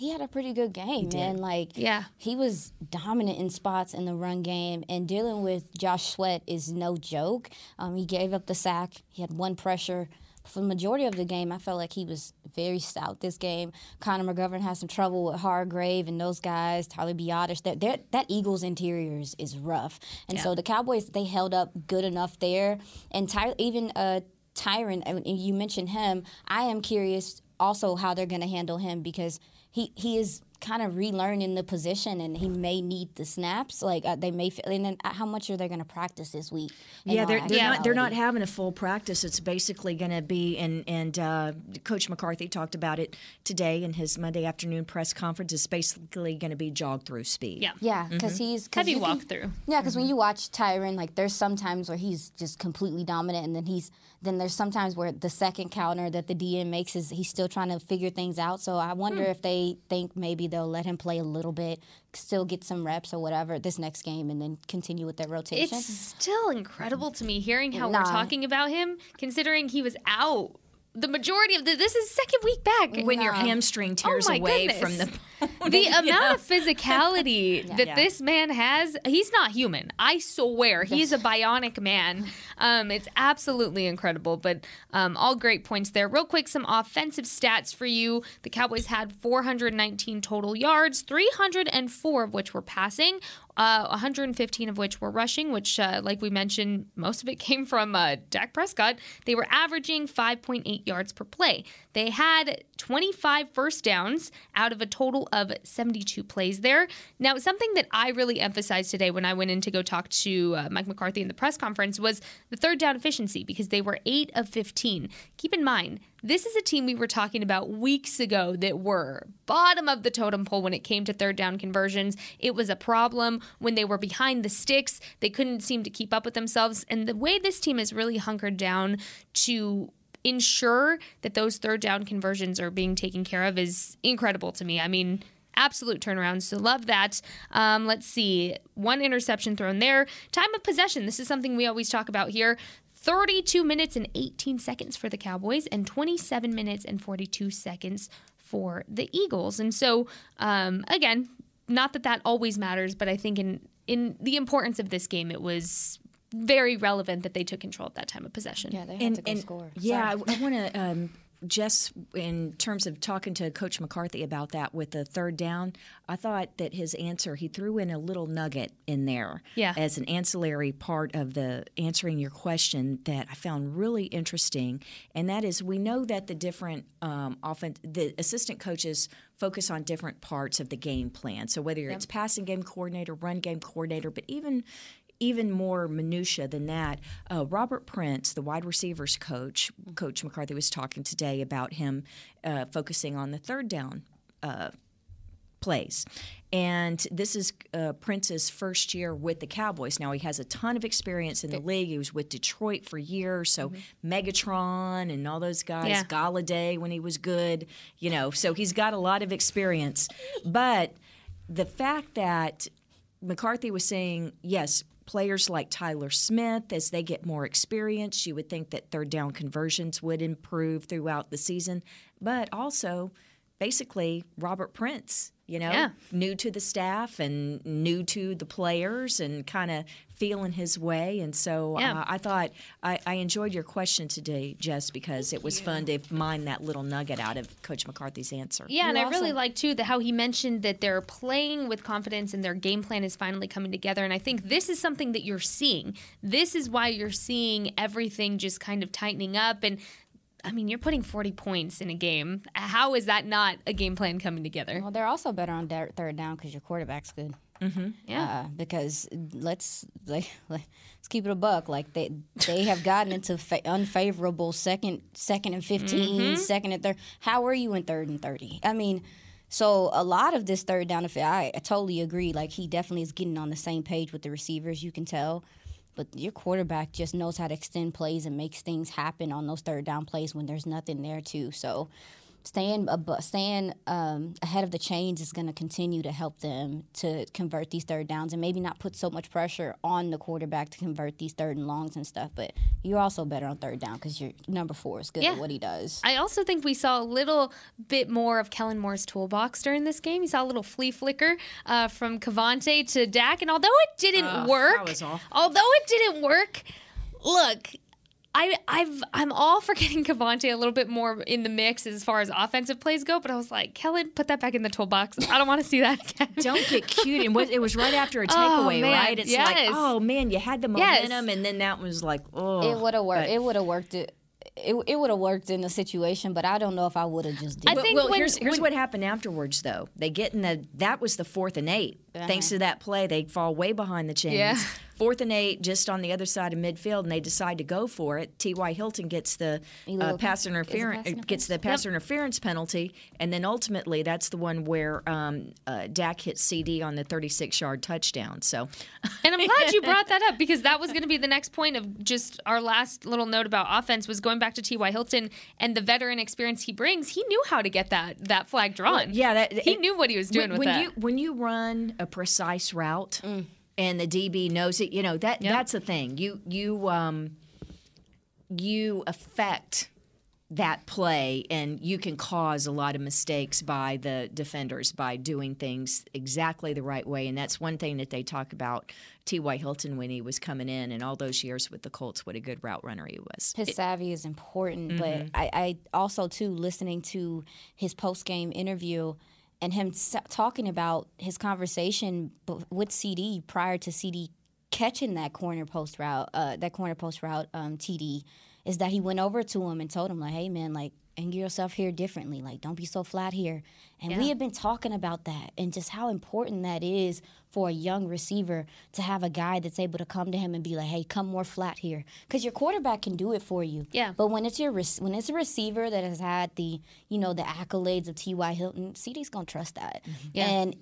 [SPEAKER 3] he had a pretty good game, man. Like,
[SPEAKER 1] Yeah.
[SPEAKER 3] he was dominant in spots in the run game, and dealing with Josh Sweat is no joke. Um, he gave up the sack. He had one pressure. For the majority of the game, I felt like he was very stout this game. Connor McGovern had some trouble with Hargrave and those guys, Tyler Biotis. That that- Eagles interiors is rough, and so the Cowboys they held up good enough there. And Ty, even uh, Tyron, and you mentioned him. I am curious also how they're going to handle him because he he is kind of relearning the position and he may need the snaps. Like uh, they may, f- and then uh, how much are they going to practice this week?
[SPEAKER 2] Yeah, they're, they're not they're not having a full practice. It's basically going to be and and uh, Coach McCarthy talked about it today in his Monday afternoon press conference. It's basically going to be jog through speed.
[SPEAKER 1] yeah.
[SPEAKER 3] Yeah, because
[SPEAKER 2] Mm-hmm.
[SPEAKER 3] he's cause
[SPEAKER 1] Heavy
[SPEAKER 3] you can-
[SPEAKER 1] walkthrough.
[SPEAKER 3] Yeah, because when you watch Tyron, like there's some times where he's just completely dominant, and then he's then there's sometimes where the second counter that the DM makes is he's still trying to figure things out. So I wonder
[SPEAKER 1] Hmm.
[SPEAKER 3] if they think maybe they'll let him play a little bit, still get some reps or whatever this next game, and then continue with their rotation.
[SPEAKER 1] It's still incredible to me hearing how
[SPEAKER 3] Nah.
[SPEAKER 1] we're talking about him, considering he was out the majority of the. This is second week back.
[SPEAKER 2] When your hamstring tears
[SPEAKER 1] Oh my
[SPEAKER 2] away
[SPEAKER 1] goodness.
[SPEAKER 2] from the
[SPEAKER 1] the amount
[SPEAKER 2] know?
[SPEAKER 1] of physicality that
[SPEAKER 2] Yeah.
[SPEAKER 1] this man has, he's not human. I swear, he's a bionic man. Um, it's absolutely incredible. But um, all great points there. Real quick, some offensive stats for you. The Cowboys had 419 total yards, 304 of which were passing. Uh, 115 of which were rushing, which, uh, like we mentioned, most of it came from uh, Dak Prescott. They were averaging 5.8 yards per play. They had 25 first downs out of a total of 72 plays there. Now, something that I really emphasized today when I went in to go talk to uh, Mike McCarthy in the press conference was the third down efficiency because they were 8 of 15. Keep in mind, this is a team we were talking about weeks ago that were bottom of the totem pole when it came to third down conversions. It was a problem when they were behind the sticks. They couldn't seem to keep up with themselves. And the way this team is really hunkered down to ensure that those third down conversions are being taken care of is incredible to me. I mean, absolute turnaround. So love that. Um, let's see. One interception thrown there. Time of possession. This is something we always talk about here. 32 minutes and 18 seconds for the Cowboys and 27 minutes and 42 seconds for the Eagles. And so, um, again, not that that always matters, but I think in in the importance of this game, it was very relevant that they took control at that time of possession.
[SPEAKER 3] yeah, they had
[SPEAKER 2] and,
[SPEAKER 3] to go
[SPEAKER 2] and-
[SPEAKER 3] score.
[SPEAKER 2] Yeah,
[SPEAKER 3] Sorry.
[SPEAKER 2] I, I want to um, just in terms of talking to Coach McCarthy about that with the third down. I thought that his answer he threw in a little nugget in there
[SPEAKER 1] Yeah.
[SPEAKER 2] as an ancillary part of the answering your question that I found really interesting, and that is we know that the different um, often the assistant coaches focus on different parts of the game plan. So whether it's passing game coordinator, run game coordinator, but even even more minutia than that. Uh, Robert Prince, the wide receivers coach, Coach McCarthy was talking today about him uh, focusing on the third down uh, plays. And this is uh, Prince's first year with the Cowboys. Now he has a ton of experience in the league. He was with Detroit for years, so Megatron and all those guys,
[SPEAKER 1] Yeah.
[SPEAKER 2] Golladay when he was good, you know. So he's got a lot of experience. But the fact that McCarthy was saying, yes, players like Tyler Smith, as they get more experience, you would think that third down conversions would improve throughout the season. But also, basically Robert Prince, you know,
[SPEAKER 1] Yeah.
[SPEAKER 2] new to the staff and new to the players and kind of feeling his way. And so
[SPEAKER 1] Yeah.
[SPEAKER 2] uh, I thought I, I enjoyed your question today, Jess, because it was fun to mine that little nugget out of Coach McCarthy's answer.
[SPEAKER 1] Yeah, and
[SPEAKER 3] You
[SPEAKER 1] I really like too that how he mentioned that they're playing with confidence and their game plan is finally coming together. And I think this is something that you're seeing. This is why you're seeing everything just kind of tightening up. And I mean, you're putting 40 points in a game. How is that not a game plan coming together?
[SPEAKER 3] Well, they're also better on third down because your quarterback's good.
[SPEAKER 1] Yeah.
[SPEAKER 3] Uh, because let's like, let's keep it a buck. Like they they have gotten into fa- unfavorable second second and 15, second and third. How are you in third and thirty? I mean, so a lot of this third down. If I, I totally agree. Like he definitely is getting on the same page with the receivers. You can tell. But your quarterback just knows how to extend plays and makes things happen on those third down plays when there's nothing there too. So staying abo- staying um, ahead of the chains is going to continue to help them to convert these third downs and maybe not put so much pressure on the quarterback to convert these third and longs and stuff. But you're also better on third down because your number four is good
[SPEAKER 1] Yeah.
[SPEAKER 3] at what he does.
[SPEAKER 1] I also think we saw a little bit more of Kellen Moore's toolbox during this game. You saw a little flea flicker uh, from KaVontae to Dak, and although it didn't work,
[SPEAKER 2] that was awful.
[SPEAKER 1] although it didn't work, look. I, I've I'm all for getting KaVontae a little bit more in the mix as far as offensive plays go, but I was like, Kellen, put that back in the toolbox. I don't want to see that again.
[SPEAKER 2] Don't get cute. And it was right after a
[SPEAKER 1] Oh,
[SPEAKER 2] takeaway,
[SPEAKER 1] man,
[SPEAKER 2] right? It's like, oh man, you had the
[SPEAKER 1] Yes.
[SPEAKER 2] momentum, and then that was like, oh.
[SPEAKER 3] it would have worked.
[SPEAKER 2] But-
[SPEAKER 3] It would have worked. It, it, it would have worked in the situation, but I don't know if I would have just did.
[SPEAKER 1] I
[SPEAKER 3] it.
[SPEAKER 2] But-
[SPEAKER 1] think
[SPEAKER 2] well,
[SPEAKER 1] when-
[SPEAKER 2] here's here's
[SPEAKER 1] when-
[SPEAKER 2] what happened afterwards, though. They get in the that was the fourth and 8 Thanks uh-huh. to that play, they fall way behind the chains.
[SPEAKER 1] Yeah.
[SPEAKER 2] Fourth and eight, just on the other side of midfield, and they decide to go for it. T.Y. Hilton gets the uh, pass interference,
[SPEAKER 3] pass
[SPEAKER 2] gets the pass interference penalty, and then ultimately that's the one where um, uh, Dak hits CeeDee on the 36 yard touchdown. So,
[SPEAKER 1] And I'm glad you brought that up because that was going to be the next point of just our last little note about offense was going back to T.Y. Hilton and the veteran experience he brings. He knew how to get that that flag drawn.
[SPEAKER 2] yeah, that
[SPEAKER 1] he knew what he was doing
[SPEAKER 2] when,
[SPEAKER 1] with
[SPEAKER 2] when
[SPEAKER 1] that.
[SPEAKER 2] you when you run a precise route and the DB knows it, you know that
[SPEAKER 1] Yep.
[SPEAKER 2] that's the thing. You you um you affect that play and you can cause a lot of mistakes by the defenders by doing things exactly the right way and that's one thing that they talk about T.Y. Hilton when he was coming in and all those years with the Colts what a good route runner he was.
[SPEAKER 3] his savvy is important,
[SPEAKER 1] Mm-hmm.
[SPEAKER 3] but I, I also too listening to his post game interview and him talking about his conversation with CeeDee prior to CeeDee catching that corner post route, uh, that corner post route um, TD, is that he went over to him and told him like, "Hey man, like angle yourself here differently. Like don't be so flat here." And we have been talking about that and just how important that is for a young receiver to have a guy that's able to come to him and be like, "Hey, come more flat here," because your quarterback can do it for you.
[SPEAKER 1] Yeah.
[SPEAKER 3] But when it's your when it's a receiver that has had the you know the accolades of T.Y. Hilton, CeeDee's gonna trust that.
[SPEAKER 1] Yeah.
[SPEAKER 3] And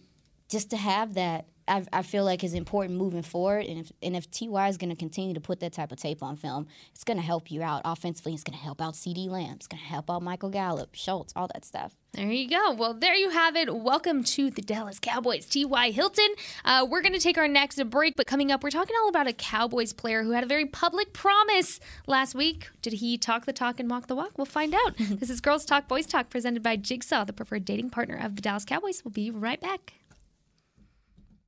[SPEAKER 3] just to have that, I, I feel like is important moving forward. And if and if Ty is going to continue to put that type of tape on film, it's going to help you out offensively. It's going to help out CeeDee Lamb. It's going to help out Michael Gallup, Schultz, all that stuff.
[SPEAKER 1] There you go. Well, there you have it. Welcome to the Dallas Cowboys. T.Y. Hilton. Uh, we're going to take our next break, but coming up, we're talking all about a Cowboys player who had a very public promise last week. Did he talk the talk and walk the walk? We'll find out. this is Girls Talk, Boys Talk, presented by Jigsaw, the preferred dating partner of the Dallas Cowboys. We'll be right back.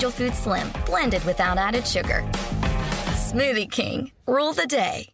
[SPEAKER 4] Food Slim, blended without added sugar. Smoothie King, rule the day.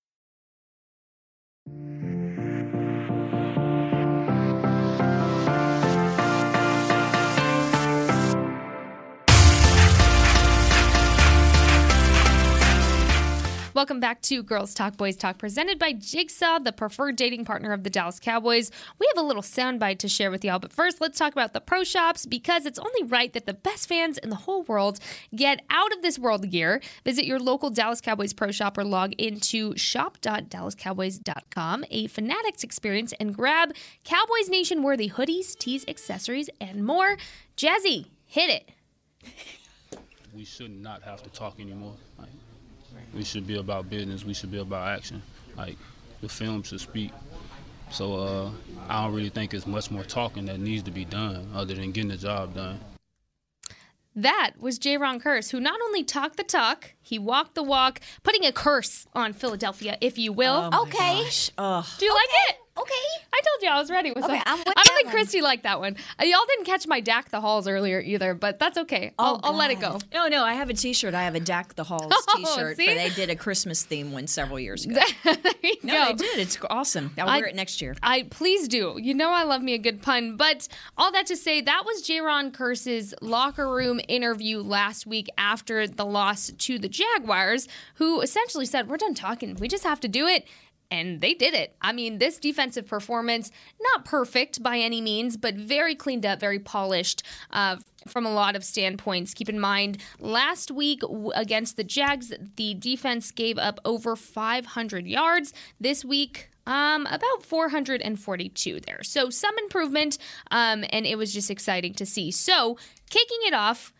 [SPEAKER 5] Mm-hmm.
[SPEAKER 1] Welcome back to Girls Talk Boys Talk, presented by Jigsaw, the preferred dating partner of the Dallas Cowboys. We have a little soundbite to share with y'all, but first, let's talk about the pro shops because it's only right that the best fans in the whole world get out of this world gear. Visit your local Dallas Cowboys pro shop or log into shop.dallascowboys.com, a fanatics experience, and grab Cowboys Nation worthy hoodies, tees, accessories, and more. Jazzy, hit it.
[SPEAKER 6] we should not have to talk anymore. We should be about business. We should be about action. Like the film should speak. So uh, I don't really think it's much more talking that needs to be done other than getting the job done.
[SPEAKER 1] That was Jayron Kearse, who not only talked the talk, he walked the walk, putting a curse on Philadelphia, if you will.
[SPEAKER 2] Oh
[SPEAKER 1] okay. Do you like it?
[SPEAKER 3] Okay.
[SPEAKER 1] I told you I was ready with
[SPEAKER 3] Okay. I'm with
[SPEAKER 1] I
[SPEAKER 3] that
[SPEAKER 1] don't think
[SPEAKER 3] one.
[SPEAKER 1] Kristi liked that one. Uh, y'all didn't catch my Dak the Halls earlier either, but that's okay. I'll,
[SPEAKER 3] Oh,
[SPEAKER 1] I'll let it go.
[SPEAKER 2] No, no, I have a T-shirt. I have a Dak the Halls
[SPEAKER 1] Oh,
[SPEAKER 2] T-shirt.
[SPEAKER 1] see?
[SPEAKER 2] For they did a Christmas theme one several years ago.
[SPEAKER 1] there you
[SPEAKER 2] no,
[SPEAKER 1] go.
[SPEAKER 2] they did. It's awesome. I'll
[SPEAKER 1] I-
[SPEAKER 2] wear it next year.
[SPEAKER 1] I please do. You know I love me a good pun. But all that to say, that was Jayron Kearse's locker room interview last week after the loss to the Jaguars, who essentially said, We're done talking. We just have to do it. And they did it. I mean, this defensive performance, not perfect by any means, but very cleaned up, very polished uh, from a lot of standpoints. Keep in mind, last week against the Jags, the defense gave up over 500 yards. This week, um, about 442 there. So some improvement, um, and it was just exciting to see. So kicking it off,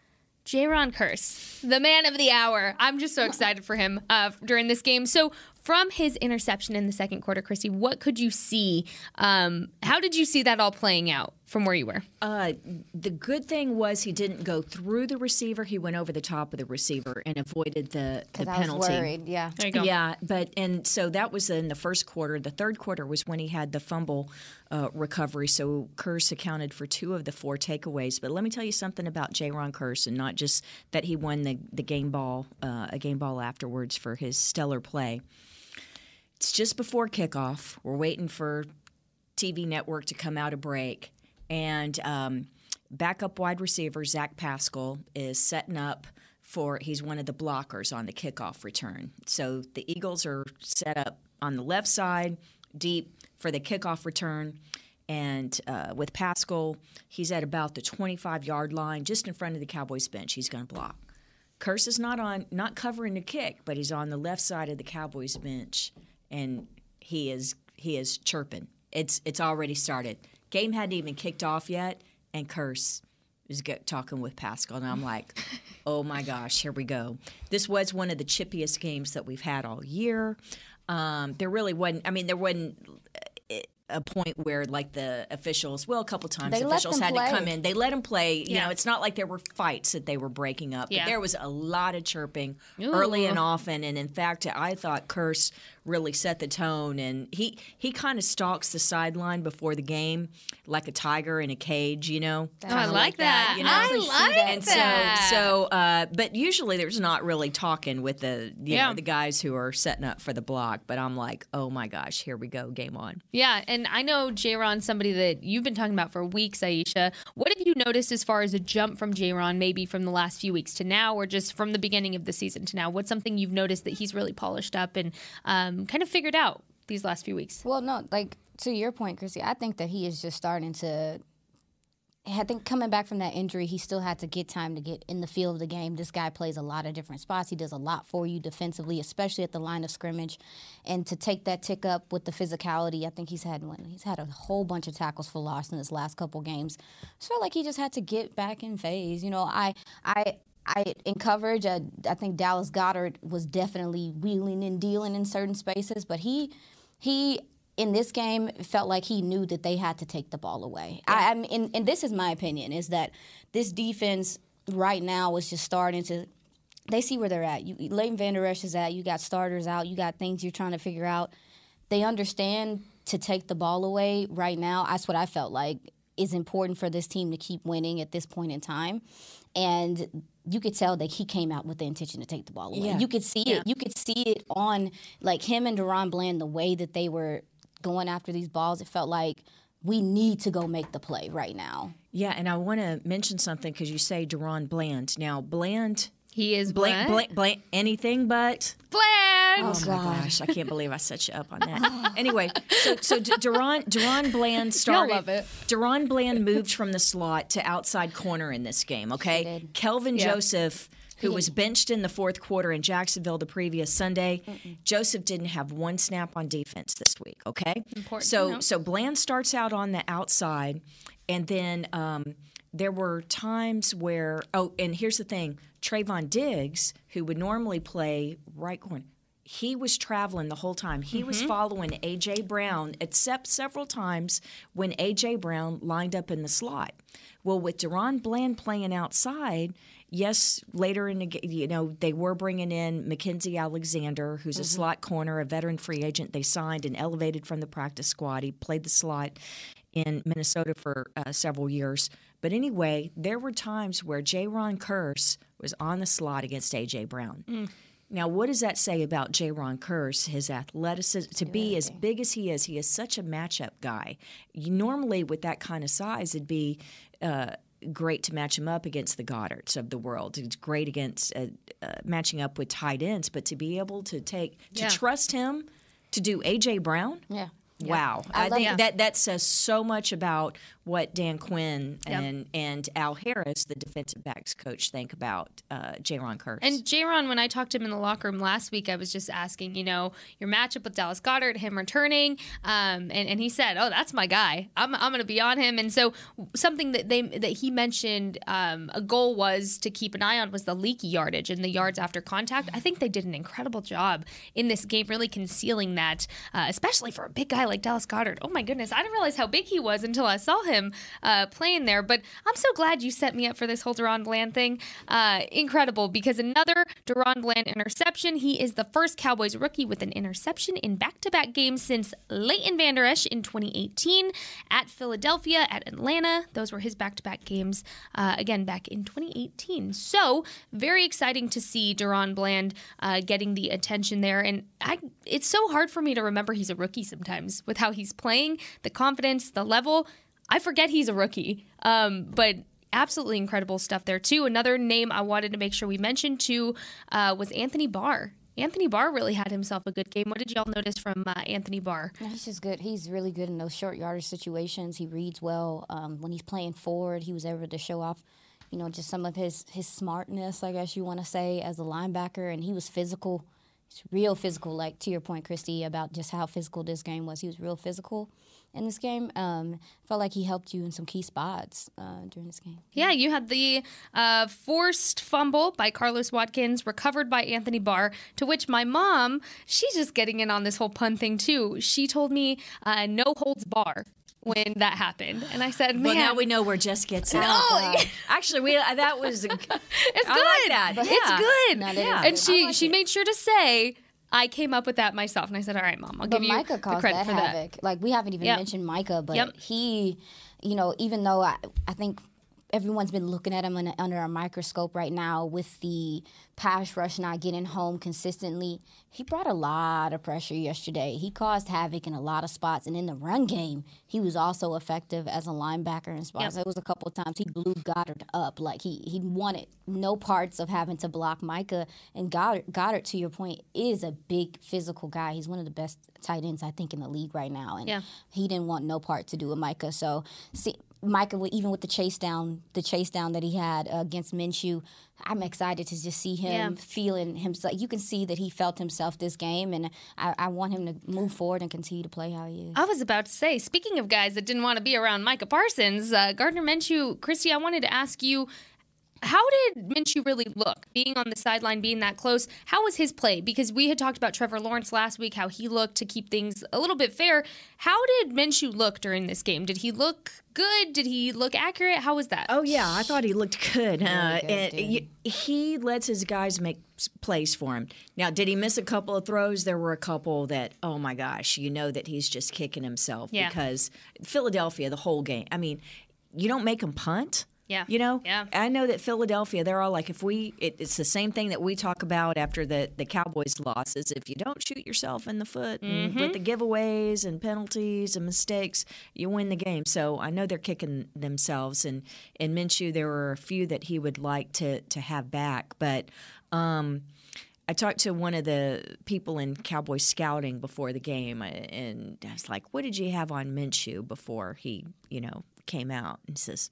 [SPEAKER 1] Jayron Kearse, the man of the hour. I'm just so excited for him uh, during this game. So, from his interception in the second quarter, Kristi, what could you see? Um, how did you see that all playing out from where you were?
[SPEAKER 2] Uh, the good thing was he didn't go through the receiver. He went over the top of the receiver and avoided the, the
[SPEAKER 3] Because I was
[SPEAKER 2] penalty.
[SPEAKER 3] worried. Yeah.
[SPEAKER 1] There you go.
[SPEAKER 2] Yeah, but and so that was in the first quarter. The third quarter was when he had the fumble uh, recovery. So Kearse accounted for two of the four takeaways. But let me tell you something about Jayron Kearse, and not just that he won the the game ball, uh, a game ball afterwards for his stellar play. It's just before kickoff. We're waiting for TV network to come out of break, and um, backup wide receiver Zach Pascal is setting up for. He's one of the blockers on the kickoff return. So the Eagles are set up on the left side, deep for the kickoff return. And uh, with Pascal, he's at about the 25 yard line, just in front of the Cowboys bench. He's going to block. Kearse is not on, not covering the kick, but he's on the left side of the Cowboys bench, and he is he is chirping. It's it's already started. Game hadn't even kicked off yet, and Kearse was talking with Pascal, and I'm like, oh my gosh, here we go. This was one of the chippiest games that we've had all year. Um, there really wasn't. I mean, there wasn't uh, a point where like the officials well a couple times
[SPEAKER 3] They
[SPEAKER 2] the officials had
[SPEAKER 3] play.
[SPEAKER 2] to come in they let them play you
[SPEAKER 1] Yeah.
[SPEAKER 2] know it's not like there were fights that they were breaking up
[SPEAKER 1] Yeah.
[SPEAKER 2] but there was a lot of chirping early and often and in fact i thought Kearse really set the tone and he he kind of stalks the sideline before the game like a tiger in a cage you know
[SPEAKER 1] Oh, I
[SPEAKER 2] Kinda
[SPEAKER 1] like that.
[SPEAKER 2] you know
[SPEAKER 1] I like
[SPEAKER 2] and
[SPEAKER 1] that.
[SPEAKER 2] so so uh, but usually there's not really talking with the you
[SPEAKER 1] Yeah.
[SPEAKER 2] know the guys who are setting up for the block but i'm like oh my gosh here we go game on
[SPEAKER 1] Yeah, and I know Jayron, somebody that you've been talking about for weeks, Aisha. What have you noticed as far as a jump from Jayron, maybe from the last few weeks to now, or just from the beginning of the season to now? What's something you've noticed that he's really polished up and um, Um, kind of figured out these last few weeks?
[SPEAKER 3] Well, no, like to your point, Kristi, I think that he is just starting to. I think coming back from that injury, he still had to get time to get in the field of the game. This guy plays a lot of different spots. He does a lot for you defensively, especially at the line of scrimmage. And to take that tick up with the physicality, I think he's had one. He's had a whole bunch of tackles for loss in his last couple games. I like he just had to get back in phase. You know, I I I in coverage, uh, I think Dallas Goedert was definitely wheeling and dealing in certain spaces, but he he in this game felt like he knew that they had to take the ball away. Yeah. I, I mean, and, and this is my opinion is that this defense right now is just starting to. They see where they're at. You, Leighton Vander Esch is at. You got starters out. You got things you're trying to figure out. They understand to take the ball away right now. That's what I felt like is important for this team to keep winning at this point in time. And you could tell that he came out with the intention to take the ball away. Yeah. You could see yeah. it. You could see it on like him and DaRon Bland, the way that they were going after these balls. It felt like we need to go make the play right now.
[SPEAKER 2] Yeah, and I want to mention something because you say DaRon Bland. Now, Bland.
[SPEAKER 1] He is
[SPEAKER 2] bland, blank, blank, anything but
[SPEAKER 1] bland.
[SPEAKER 2] Oh, oh my gosh, I can't believe I set you up on that. anyway, so so DaRon DaRon Bland started.
[SPEAKER 1] love it.
[SPEAKER 2] DaRon Bland moved from the slot to outside corner in this game. Okay, Kelvin yep. Joseph who was benched in the fourth quarter in Jacksonville the previous Sunday. Mm-mm. Joseph didn't have one snap on defense this week. Okay,
[SPEAKER 1] Important
[SPEAKER 2] so so Bland starts out on the outside, and then um, there were times where oh, and here's the thing: Trevon Diggs, who would normally play right corner. He was traveling the whole time. He mm-hmm. was following A.J. Brown, except several times when A.J. Brown lined up in the slot. Well, with DaRon Bland playing outside, yes, later in the you know they were bringing in Mackensie Alexander, who's mm-hmm. a slot corner, a veteran free agent. They signed and elevated from the practice squad. He played the slot in Minnesota for uh, several years. But anyway, there were times where Jayron Kearse was on the slot against AJ Brown. Mm. Now, what does that say about Jayron Kearse, his athleticism? To be as big as he is, he is such a matchup guy. You, normally, with that kind of size, it'd be uh, great to match him up against the Goederts of the world. It's great against uh, uh, matching up with tight ends, but to be able to take to yeah. trust him to do AJ Brown,
[SPEAKER 3] yeah.
[SPEAKER 2] Wow, I, I think that that says so much about what Dan Quinn yep. and and Al Harris, the defensive backs coach, think about uh, Jayron Kearse.
[SPEAKER 1] And Jayron, when I talked to him in the locker room last week, I was just asking, you know, your matchup with Dallas Goedert, him returning, um, and, and he said, "Oh, that's my guy. I'm, I'm going to be on him." And so something that they that he mentioned um, a goal was to keep an eye on was the leaky yardage and the yards after contact. I think they did an incredible job in this game, really concealing that, uh, especially for a big guy like Dallas Goedert. Oh my goodness, I didn't realize how big he was until I saw him uh, playing there. But I'm so glad you set me up for this whole DaRon Bland thing. Uh, incredible because another DaRon Bland interception. He is the first Cowboys rookie with an interception in back-to-back games since Leighton Vander Esch in 2018 at Philadelphia, at Atlanta. Those were his back-to-back games uh, again back in 2018. So very exciting to see DaRon Bland uh, getting the attention there. And I, it's so hard for me to remember he's a rookie sometimes with how he's playing, the confidence, the level. I forget he's a rookie. Um, but absolutely incredible stuff there too. Another name I wanted to make sure we mentioned too uh, was Anthony Barr. Anthony Barr really had himself a good game. What did y'all notice from uh, Anthony Barr?
[SPEAKER 3] He's just good. He's really good in those short yardage situations. He reads well. Um, when he's playing forward, he was able to show off, you know, just some of his his smartness, I guess you want to say, as a linebacker. And he was physical He's real physical. Like to your point, Kristi, about just how physical this game was. He was real physical in this game. Um, felt like he helped you in some key spots uh, during this game.
[SPEAKER 1] Yeah, you had the uh, forced fumble by Carlos Watkins, recovered by Anthony Barr, to which my mom, she's just getting in on this whole pun thing too. She told me uh, no holds bar when that happened, and I said, "Man,
[SPEAKER 2] well, now we know where Jess gets
[SPEAKER 1] no.
[SPEAKER 2] out." Actually, we uh, that was
[SPEAKER 1] it's good.
[SPEAKER 2] I like that.
[SPEAKER 1] Yeah. It's good. No, and she like she it. made sure to say. I came up with that myself, and I said, "All right, mom, I'll
[SPEAKER 3] but
[SPEAKER 1] give
[SPEAKER 3] Micah
[SPEAKER 1] you the credit
[SPEAKER 3] that
[SPEAKER 1] for
[SPEAKER 3] havoc.
[SPEAKER 1] that."
[SPEAKER 3] Like we haven't even yep. mentioned Micah, but
[SPEAKER 1] yep.
[SPEAKER 3] he, you know, even though I, I think everyone's been looking at him in, under a microscope right now with the pass rush not getting home consistently. He brought a lot of pressure yesterday. He caused havoc in a lot of spots, and in the run game, he was also effective as a linebacker in spots.
[SPEAKER 1] Yep.
[SPEAKER 3] There was a couple of times he blew Goedert up, like he he wanted no parts of having to block Micah. And Goedert, Goedert, to your point, is a big physical guy. He's one of the best tight ends I think in the league right now, and
[SPEAKER 1] Yeah.
[SPEAKER 3] he didn't want no part to do with Micah. So see. Micah, even with the chase down, the chase down that he had uh, against Minshew, I'm excited to just see him
[SPEAKER 1] Yeah.
[SPEAKER 3] feeling himself. You can see that he felt himself this game, and I, I want him to move forward and continue to play how he is.
[SPEAKER 1] I was about to say, speaking of guys that didn't want to be around Micah Parsons, uh, Gardner Minshew, Kristi, I wanted to ask you, how did Minshew really look? Being on the sideline, being that close, how was his play? Because we had talked about Trevor Lawrence last week, how he looked to keep things a little bit fair. How did Minshew look during this game? Did he look good? Did he look accurate? How was that?
[SPEAKER 2] Oh yeah, I thought he looked good. Uh,
[SPEAKER 3] good,
[SPEAKER 2] and
[SPEAKER 3] dude.
[SPEAKER 2] y- he lets his guys make plays for him. Now, did he miss a couple of throws? There were a couple that, oh my gosh, you know that he's just kicking himself
[SPEAKER 1] Yeah.
[SPEAKER 2] because Philadelphia, the whole game. I mean, you don't make him punt.
[SPEAKER 1] Yeah.
[SPEAKER 2] You know,
[SPEAKER 1] Yeah.
[SPEAKER 2] I know that Philadelphia, they're all like, if we, it, it's the same thing that we talk about after the, the Cowboys losses. If you don't shoot yourself in the foot and with the giveaways and penalties and mistakes, you win the game. So I know they're kicking themselves. And in Minshew, there were a few that he would like to, to have back. But, um, I talked to one of the people in Cowboy Scouting before the game, uh, and I was like, "What did you have on Minshew before he, you know, came out?" And he says,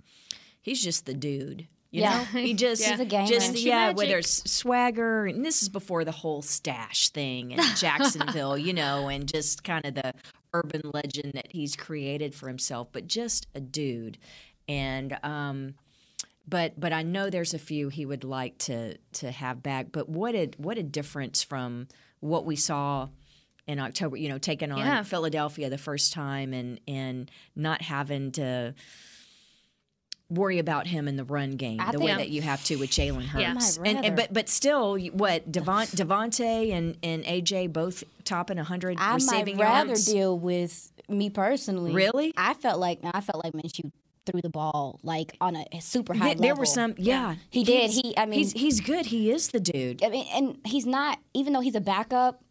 [SPEAKER 2] "He's just the dude." You
[SPEAKER 3] Yeah.
[SPEAKER 2] know, he just,
[SPEAKER 3] He's a
[SPEAKER 2] just
[SPEAKER 1] Minshew
[SPEAKER 2] yeah,
[SPEAKER 1] magic.
[SPEAKER 2] whether it's swagger, and this is before the whole stash thing in Jacksonville, you know, and just kind of the urban legend that he's created for himself, but just a dude, and um, but but I know there's a few he would like to to have back. But what a what a difference from what we saw in October. You know, taking on
[SPEAKER 1] Yeah.
[SPEAKER 2] Philadelphia the first time and and not having to worry about him in the run game
[SPEAKER 3] I
[SPEAKER 2] the way
[SPEAKER 3] think-
[SPEAKER 2] that you have to with Jalen
[SPEAKER 1] Yeah.
[SPEAKER 2] Hurts.
[SPEAKER 3] Might
[SPEAKER 2] And, and but but still, what Devon, Devontae and and AJ both topping 100
[SPEAKER 3] I might
[SPEAKER 2] receiving
[SPEAKER 3] rather
[SPEAKER 2] yards.
[SPEAKER 3] deal with me personally.
[SPEAKER 2] Really?
[SPEAKER 3] I felt like I felt like Minshew threw the ball like on a super high
[SPEAKER 2] There, there
[SPEAKER 3] level.
[SPEAKER 2] were some, yeah,
[SPEAKER 3] He did. He- I mean-
[SPEAKER 2] he's he's good. He is the dude.
[SPEAKER 3] I mean, and he's not even though he's a backup.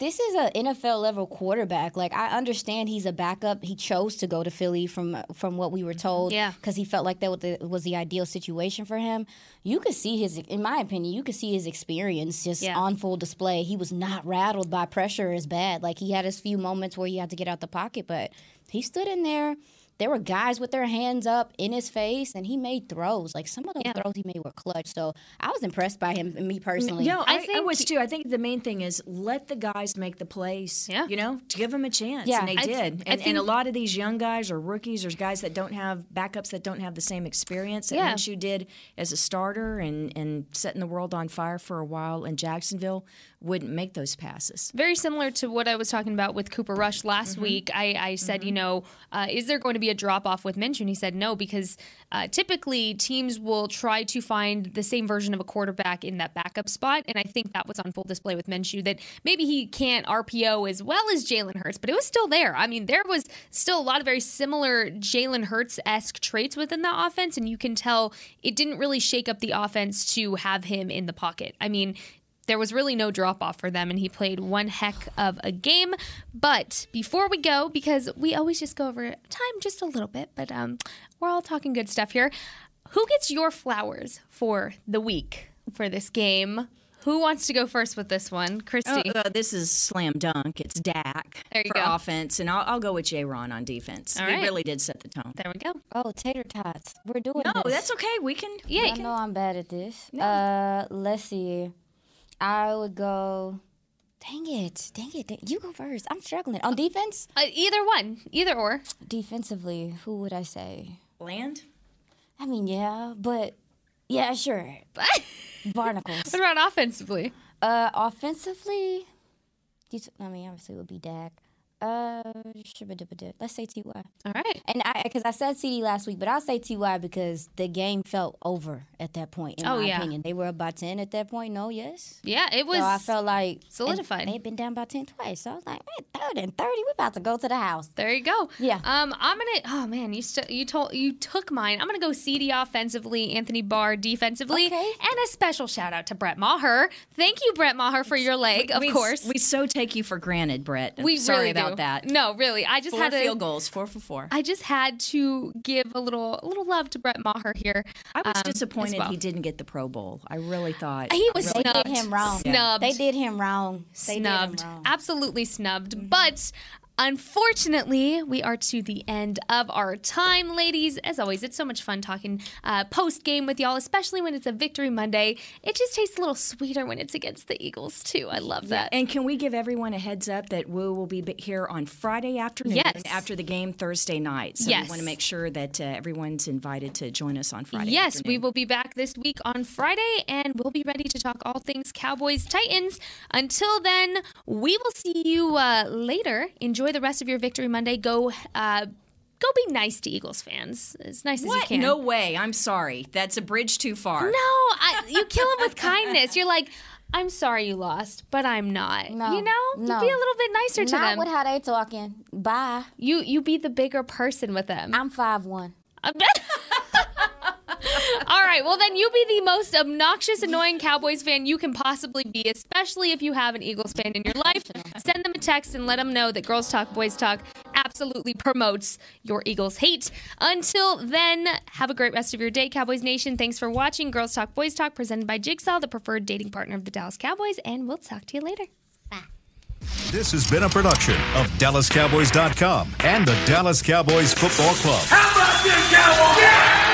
[SPEAKER 3] This is an NFL level quarterback. Like I understand he's a backup. He chose to go to Philly from from what we were mm-hmm. told.
[SPEAKER 1] Yeah.
[SPEAKER 3] because he felt like that was the, was the ideal situation for him. You could see his, in my opinion, you could see his experience just
[SPEAKER 1] Yeah.
[SPEAKER 3] on full display. He was not rattled by pressure as bad. Like he had his few moments where he had to get out the pocket, but he stood in there. There were guys with their hands up in his face, and he made throws. Like some of those
[SPEAKER 1] Yeah.
[SPEAKER 3] throws he made were clutch. So I was impressed by him, me personally.
[SPEAKER 2] No,
[SPEAKER 1] I
[SPEAKER 2] I, I,
[SPEAKER 1] think-
[SPEAKER 2] was too. I think the main thing is let the guys make the plays.
[SPEAKER 1] Yeah.
[SPEAKER 2] You know, to give them a chance.
[SPEAKER 3] Yeah.
[SPEAKER 2] And they
[SPEAKER 1] I
[SPEAKER 2] did.
[SPEAKER 1] I
[SPEAKER 2] and, and a lot of these young guys or rookies or guys that don't have backups that don't have the same experience that
[SPEAKER 1] Yeah.
[SPEAKER 2] Minshew did as a starter and, and setting the world on fire for a while in Jacksonville wouldn't make those passes.
[SPEAKER 1] very similar to what I was talking about with Cooper Rush last
[SPEAKER 2] Mm-hmm.
[SPEAKER 1] week. I, I said, you know, uh, is there going to be a drop off with Minshew? And he said no, because uh, typically teams will try to find the same version of a quarterback in that backup spot. And I think that was on full display with Minshew that maybe he can't RPO as well as Jalen Hurts, but it was still there. I mean, there was still a lot of very similar Jalen Hurts esque traits within the offense. And you can tell it didn't really shake up the offense to have him in the pocket. I mean, there was really no drop off for them, and he played one heck of a game. But before we go, because we always just go over time just a little bit, but um, we're all talking good stuff here. Who gets your flowers for the week for this game? Who wants to go first with this one, Kristi?
[SPEAKER 2] Uh, this is slam dunk. It's Dak
[SPEAKER 1] There you
[SPEAKER 2] for
[SPEAKER 1] go.
[SPEAKER 2] offense, and I'll, I'll go with J. Ron on defense.
[SPEAKER 1] All
[SPEAKER 2] he really did set the tone.
[SPEAKER 1] there we go.
[SPEAKER 3] Oh, tater tots. We're doing
[SPEAKER 2] No,
[SPEAKER 3] this.
[SPEAKER 2] that's okay. We can.
[SPEAKER 1] Yeah,
[SPEAKER 3] I know I'm bad at this. No. Uh, let's see. I would go. Dang it! Dang it! dang- You go first. I'm struggling on defense.
[SPEAKER 1] Uh, either one, either or.
[SPEAKER 3] Defensively, who would I say?
[SPEAKER 2] Land.
[SPEAKER 3] I mean, yeah, but yeah, sure. But Barnacles.
[SPEAKER 1] What about offensively?
[SPEAKER 3] Uh, offensively, you t- I mean, obviously it would be Dak. Uh, let's say Ty.
[SPEAKER 1] All right.
[SPEAKER 3] And I, because I said CeeDee last week, but I'll say Ty because the game felt over at that point. In
[SPEAKER 1] Oh,
[SPEAKER 3] my
[SPEAKER 1] yeah.
[SPEAKER 3] opinion, they were up by ten at that point. No, yes.
[SPEAKER 1] Yeah, it was.
[SPEAKER 3] So I felt like
[SPEAKER 1] solidified.
[SPEAKER 3] They'd been down by ten twice. So I was like, man, third and thirty, we're about to go to the house.
[SPEAKER 1] There you go.
[SPEAKER 3] Yeah.
[SPEAKER 1] Um, I'm gonna. Oh man, you st- you told you took mine. I'm gonna go CD offensively, Anthony Barr defensively,
[SPEAKER 3] Okay.
[SPEAKER 1] and a special shout out to Brett Maher. Thank you, Brett Maher, for your leg. Of
[SPEAKER 2] we,
[SPEAKER 1] course,
[SPEAKER 2] we so take you for granted, Brett. I'm
[SPEAKER 1] We
[SPEAKER 2] sorry
[SPEAKER 1] really
[SPEAKER 2] about
[SPEAKER 1] do.
[SPEAKER 2] That.
[SPEAKER 1] No, really, I just
[SPEAKER 2] four
[SPEAKER 1] had to.
[SPEAKER 2] field goals, four for four.
[SPEAKER 1] I just had to give a little a little love to Brett Maher here.
[SPEAKER 2] I was
[SPEAKER 1] um,
[SPEAKER 2] disappointed
[SPEAKER 1] well.
[SPEAKER 2] he didn't get the Pro Bowl. I really thought
[SPEAKER 1] He was
[SPEAKER 3] They
[SPEAKER 1] snubbed.
[SPEAKER 3] did him wrong.
[SPEAKER 1] Snubbed.
[SPEAKER 3] They did him wrong. They
[SPEAKER 1] snubbed.
[SPEAKER 3] did him wrong.
[SPEAKER 1] Absolutely snubbed. But unfortunately, we are to the end of our time, ladies. As always, it's so much fun talking uh, post game with y'all, especially when it's a victory Monday. It just tastes a little sweeter when it's against the Eagles, too. I love that.
[SPEAKER 2] And can we give everyone a heads up that Woo will be here on Friday afternoon
[SPEAKER 1] Yes.
[SPEAKER 2] after the game Thursday night? So
[SPEAKER 1] Yes.
[SPEAKER 2] we want to make sure that uh, everyone's invited to join us on Friday.
[SPEAKER 1] Yes, we will be back this week on Friday, and we'll be ready to talk all things Cowboys Titans. Until then, we will see you uh, later. Enjoy the rest of your Victory Monday. Go, uh, go be nice to Eagles fans as nice as you
[SPEAKER 2] What?
[SPEAKER 1] can.
[SPEAKER 2] No way. I'm sorry. That's a bridge too far.
[SPEAKER 1] No, I, you kill them with kindness. You're like, I'm sorry you lost, but I'm not.
[SPEAKER 3] No,
[SPEAKER 1] you know,
[SPEAKER 3] no.
[SPEAKER 1] you be a little bit nicer to them.
[SPEAKER 3] Not
[SPEAKER 1] them.
[SPEAKER 3] with how they talking. Bye.
[SPEAKER 1] you you be the bigger person with them.
[SPEAKER 3] I'm five one.
[SPEAKER 1] All right, well then you be the most obnoxious, annoying Cowboys fan you can possibly be, especially if you have an Eagles fan in your life. Send them a text and let them know that Girls Talk Boys Talk absolutely promotes your Eagles hate. Until then, have a great rest of your day, Cowboys Nation. Thanks for watching Girls Talk Boys Talk, presented by Jigsaw, the preferred dating partner of the Dallas Cowboys, and we'll talk to you later.
[SPEAKER 7] This has been a production of DallasCowboys.com and the Dallas Cowboys Football Club.
[SPEAKER 8] How about this, Cowboys? Yeah!